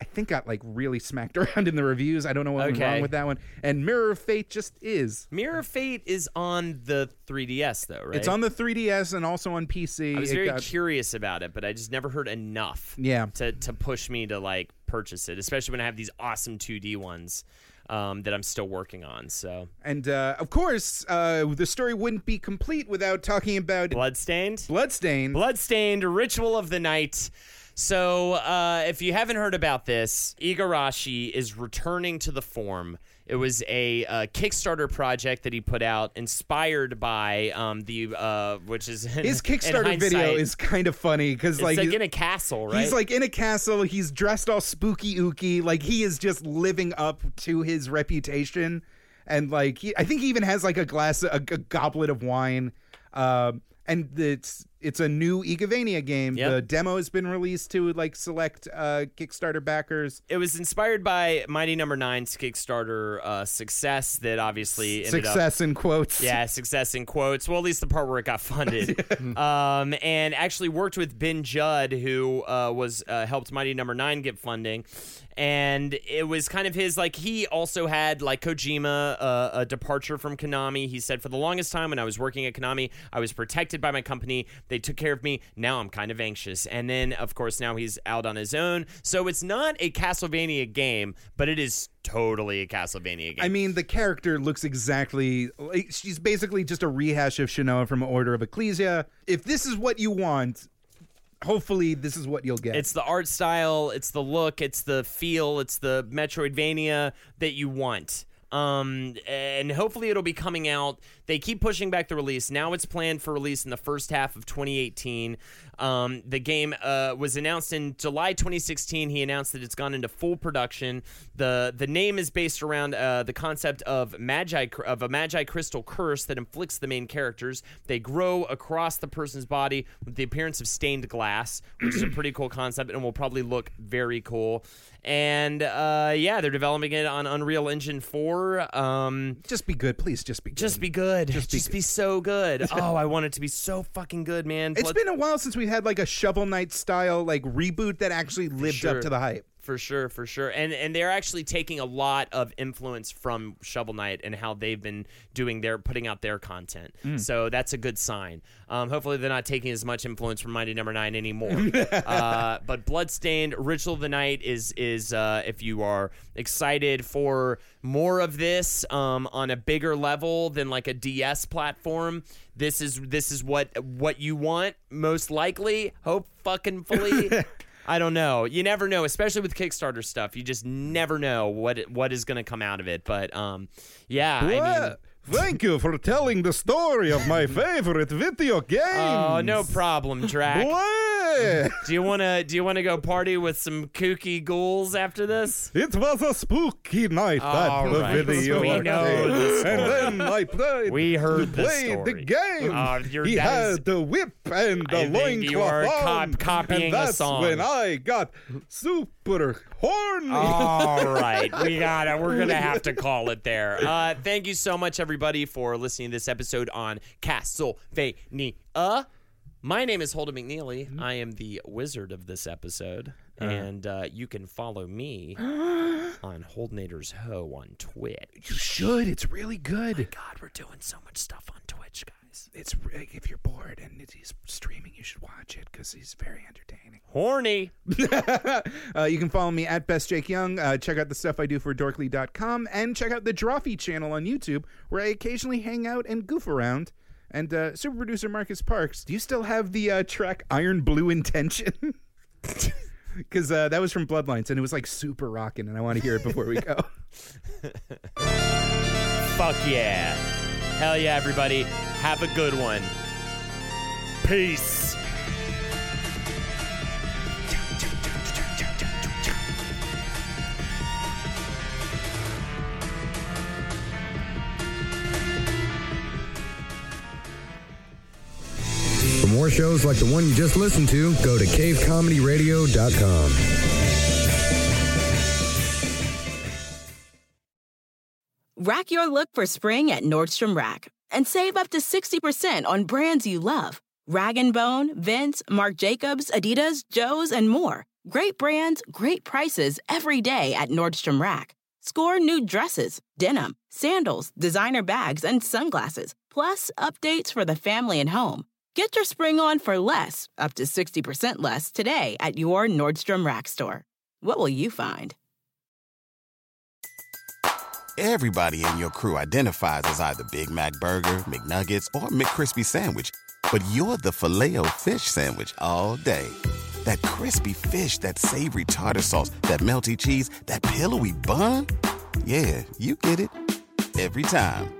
I think got like really smacked (laughs) around in the reviews. I don't know what went Okay. wrong with that one. And Mirror of Fate just is. mirror of fate is on the 3ds though right It's on the 3DS and also on PC. i was It very got- curious about it but i just never heard enough Yeah. to to push me to like purchase it especially when i have these awesome 2d ones um that i'm still working on so and uh, of course, uh, the story wouldn't be complete without talking about bloodstained Bloodstained. Bloodstained Ritual of the Night. So, uh, if you haven't heard about this, Igarashi is returning to the form. It was a uh, Kickstarter project that he put out, inspired by um, the uh, which is His in Kickstarter video is kind of funny because like, like, in a castle, right? He's like in a castle. He's dressed all spooky ooky. Like he is just living up to his reputation. And like he, I think he even has like a glass, a, a goblet of wine. Um, and it's It's a new Igavania game. Yep. The demo has been released to like select uh, Kickstarter backers. It was inspired by Mighty Number Nine's Kickstarter uh, success that obviously ended up Success in quotes. Yeah, success in quotes. Well, at least the part where it got funded. (laughs) (laughs) um, and actually worked with Ben Judd, who uh, was uh, helped Mighty Number Nine get funding. And it was kind of his like he also had like Kojima uh, a departure from Konami. He said for the longest time when I was working at Konami, I was protected by my company. They took care of me. Now I'm kind of anxious. And then of course now he's out on his own. So it's not a Castlevania game, but it is totally a Castlevania game. I mean, the character looks exactly like she's basically just a rehash of Shanoa from Order of Ecclesia. If this is what you want, hopefully this is what you'll get. It's the art style, it's the look, it's the feel, it's the Metroidvania that you want. Um, and hopefully it'll be coming out. They keep pushing back the release. Now it's planned for release in the first half of 2018. Um, the game uh, was announced in July 2016. He announced that it's gone into full production. the The name is based around uh, the concept of magi of a magi crystal curse that inflicts the main characters. They grow across the person's body with the appearance of stained glass, which is a pretty cool concept and will probably look very cool. And uh, yeah, they're developing it on Unreal Engine 4. Um, just be good, please. Just be good. just be good. Just Just be, be so good. (laughs) oh, I want it to be so fucking good, man. It's Blood- been a while since we had like a Shovel Knight style like reboot that actually lived Sure. up to the hype. For sure, for sure. And and they're actually taking a lot of influence from Shovel Knight and how they've been doing their putting out their content. Mm. So that's a good sign. Um, hopefully they're not taking as much influence from Mighty Number Nine anymore. (laughs) uh, but Bloodstained Ritual of the Night is is uh, if you are excited for more of this um, on a bigger level than like a DS platform. This is this is what what you want most likely. Hope fucking fully. (laughs) I don't know. You never know, especially with Kickstarter stuff. You just never know what it, what is going to come out of it. But um, yeah, I mean, thank you for telling the story of my favorite video game. oh, no problem, Drac. Do you want to do you want to go party with some kooky ghouls after this? it was a spooky night All at the video we know arcade. the story. And then I played. We heard he the played the story. game. Oh, your he dad is- had the whip and the I think loincloth are on. cop- copying and a that's song. when I got super horny. All right, (laughs) we got it. We're gonna have to call it there. Uh, thank you so much, everybody, for listening to this episode on Castlevania. My name is Holden McNeely. Mm-hmm. I am the wizard of this episode, and uh, you can follow me (gasps) on Holdenator's Ho on Twitch. You should. It's really good. God, we're doing so much stuff on Twitch, guys. It's re- if you're bored and he's streaming, you should watch it because he's very entertaining. Horny. (laughs) Uh, you can follow me at Best Jake Young. Uh, check out the stuff I do for Dorkly.com and check out the Drawfee channel on YouTube where I occasionally hang out and goof around. And uh, super producer Marcus Parks, do you still have the uh, track Iron Blue Intention? (laughs) Because uh, that was from Bloodlines and it was like super rocking, and I want to hear it before we go. (laughs) Fuck yeah. Hell yeah, everybody. Have a good one. Peace. More shows like the one you just listened to, go to cavecomedyradio.com. Rack your look for spring at Nordstrom Rack and save up to 60% on brands you love. Rag & Bone, Vince, Marc Jacobs, Adidas, Joe's, and more. Great brands, great prices every day at Nordstrom Rack. Score new dresses, denim, sandals, designer bags, and sunglasses, plus updates for the family and home. Get your spring on for less, up to 60% less, today at your Nordstrom Rack store. What will you find? Everybody in your crew identifies as either Big Mac Burger, McNuggets, or McCrispy Sandwich. But you're the filet fish Sandwich all day. That crispy fish, that savory tartar sauce, that melty cheese, that pillowy bun. Yeah, you get it. Every time.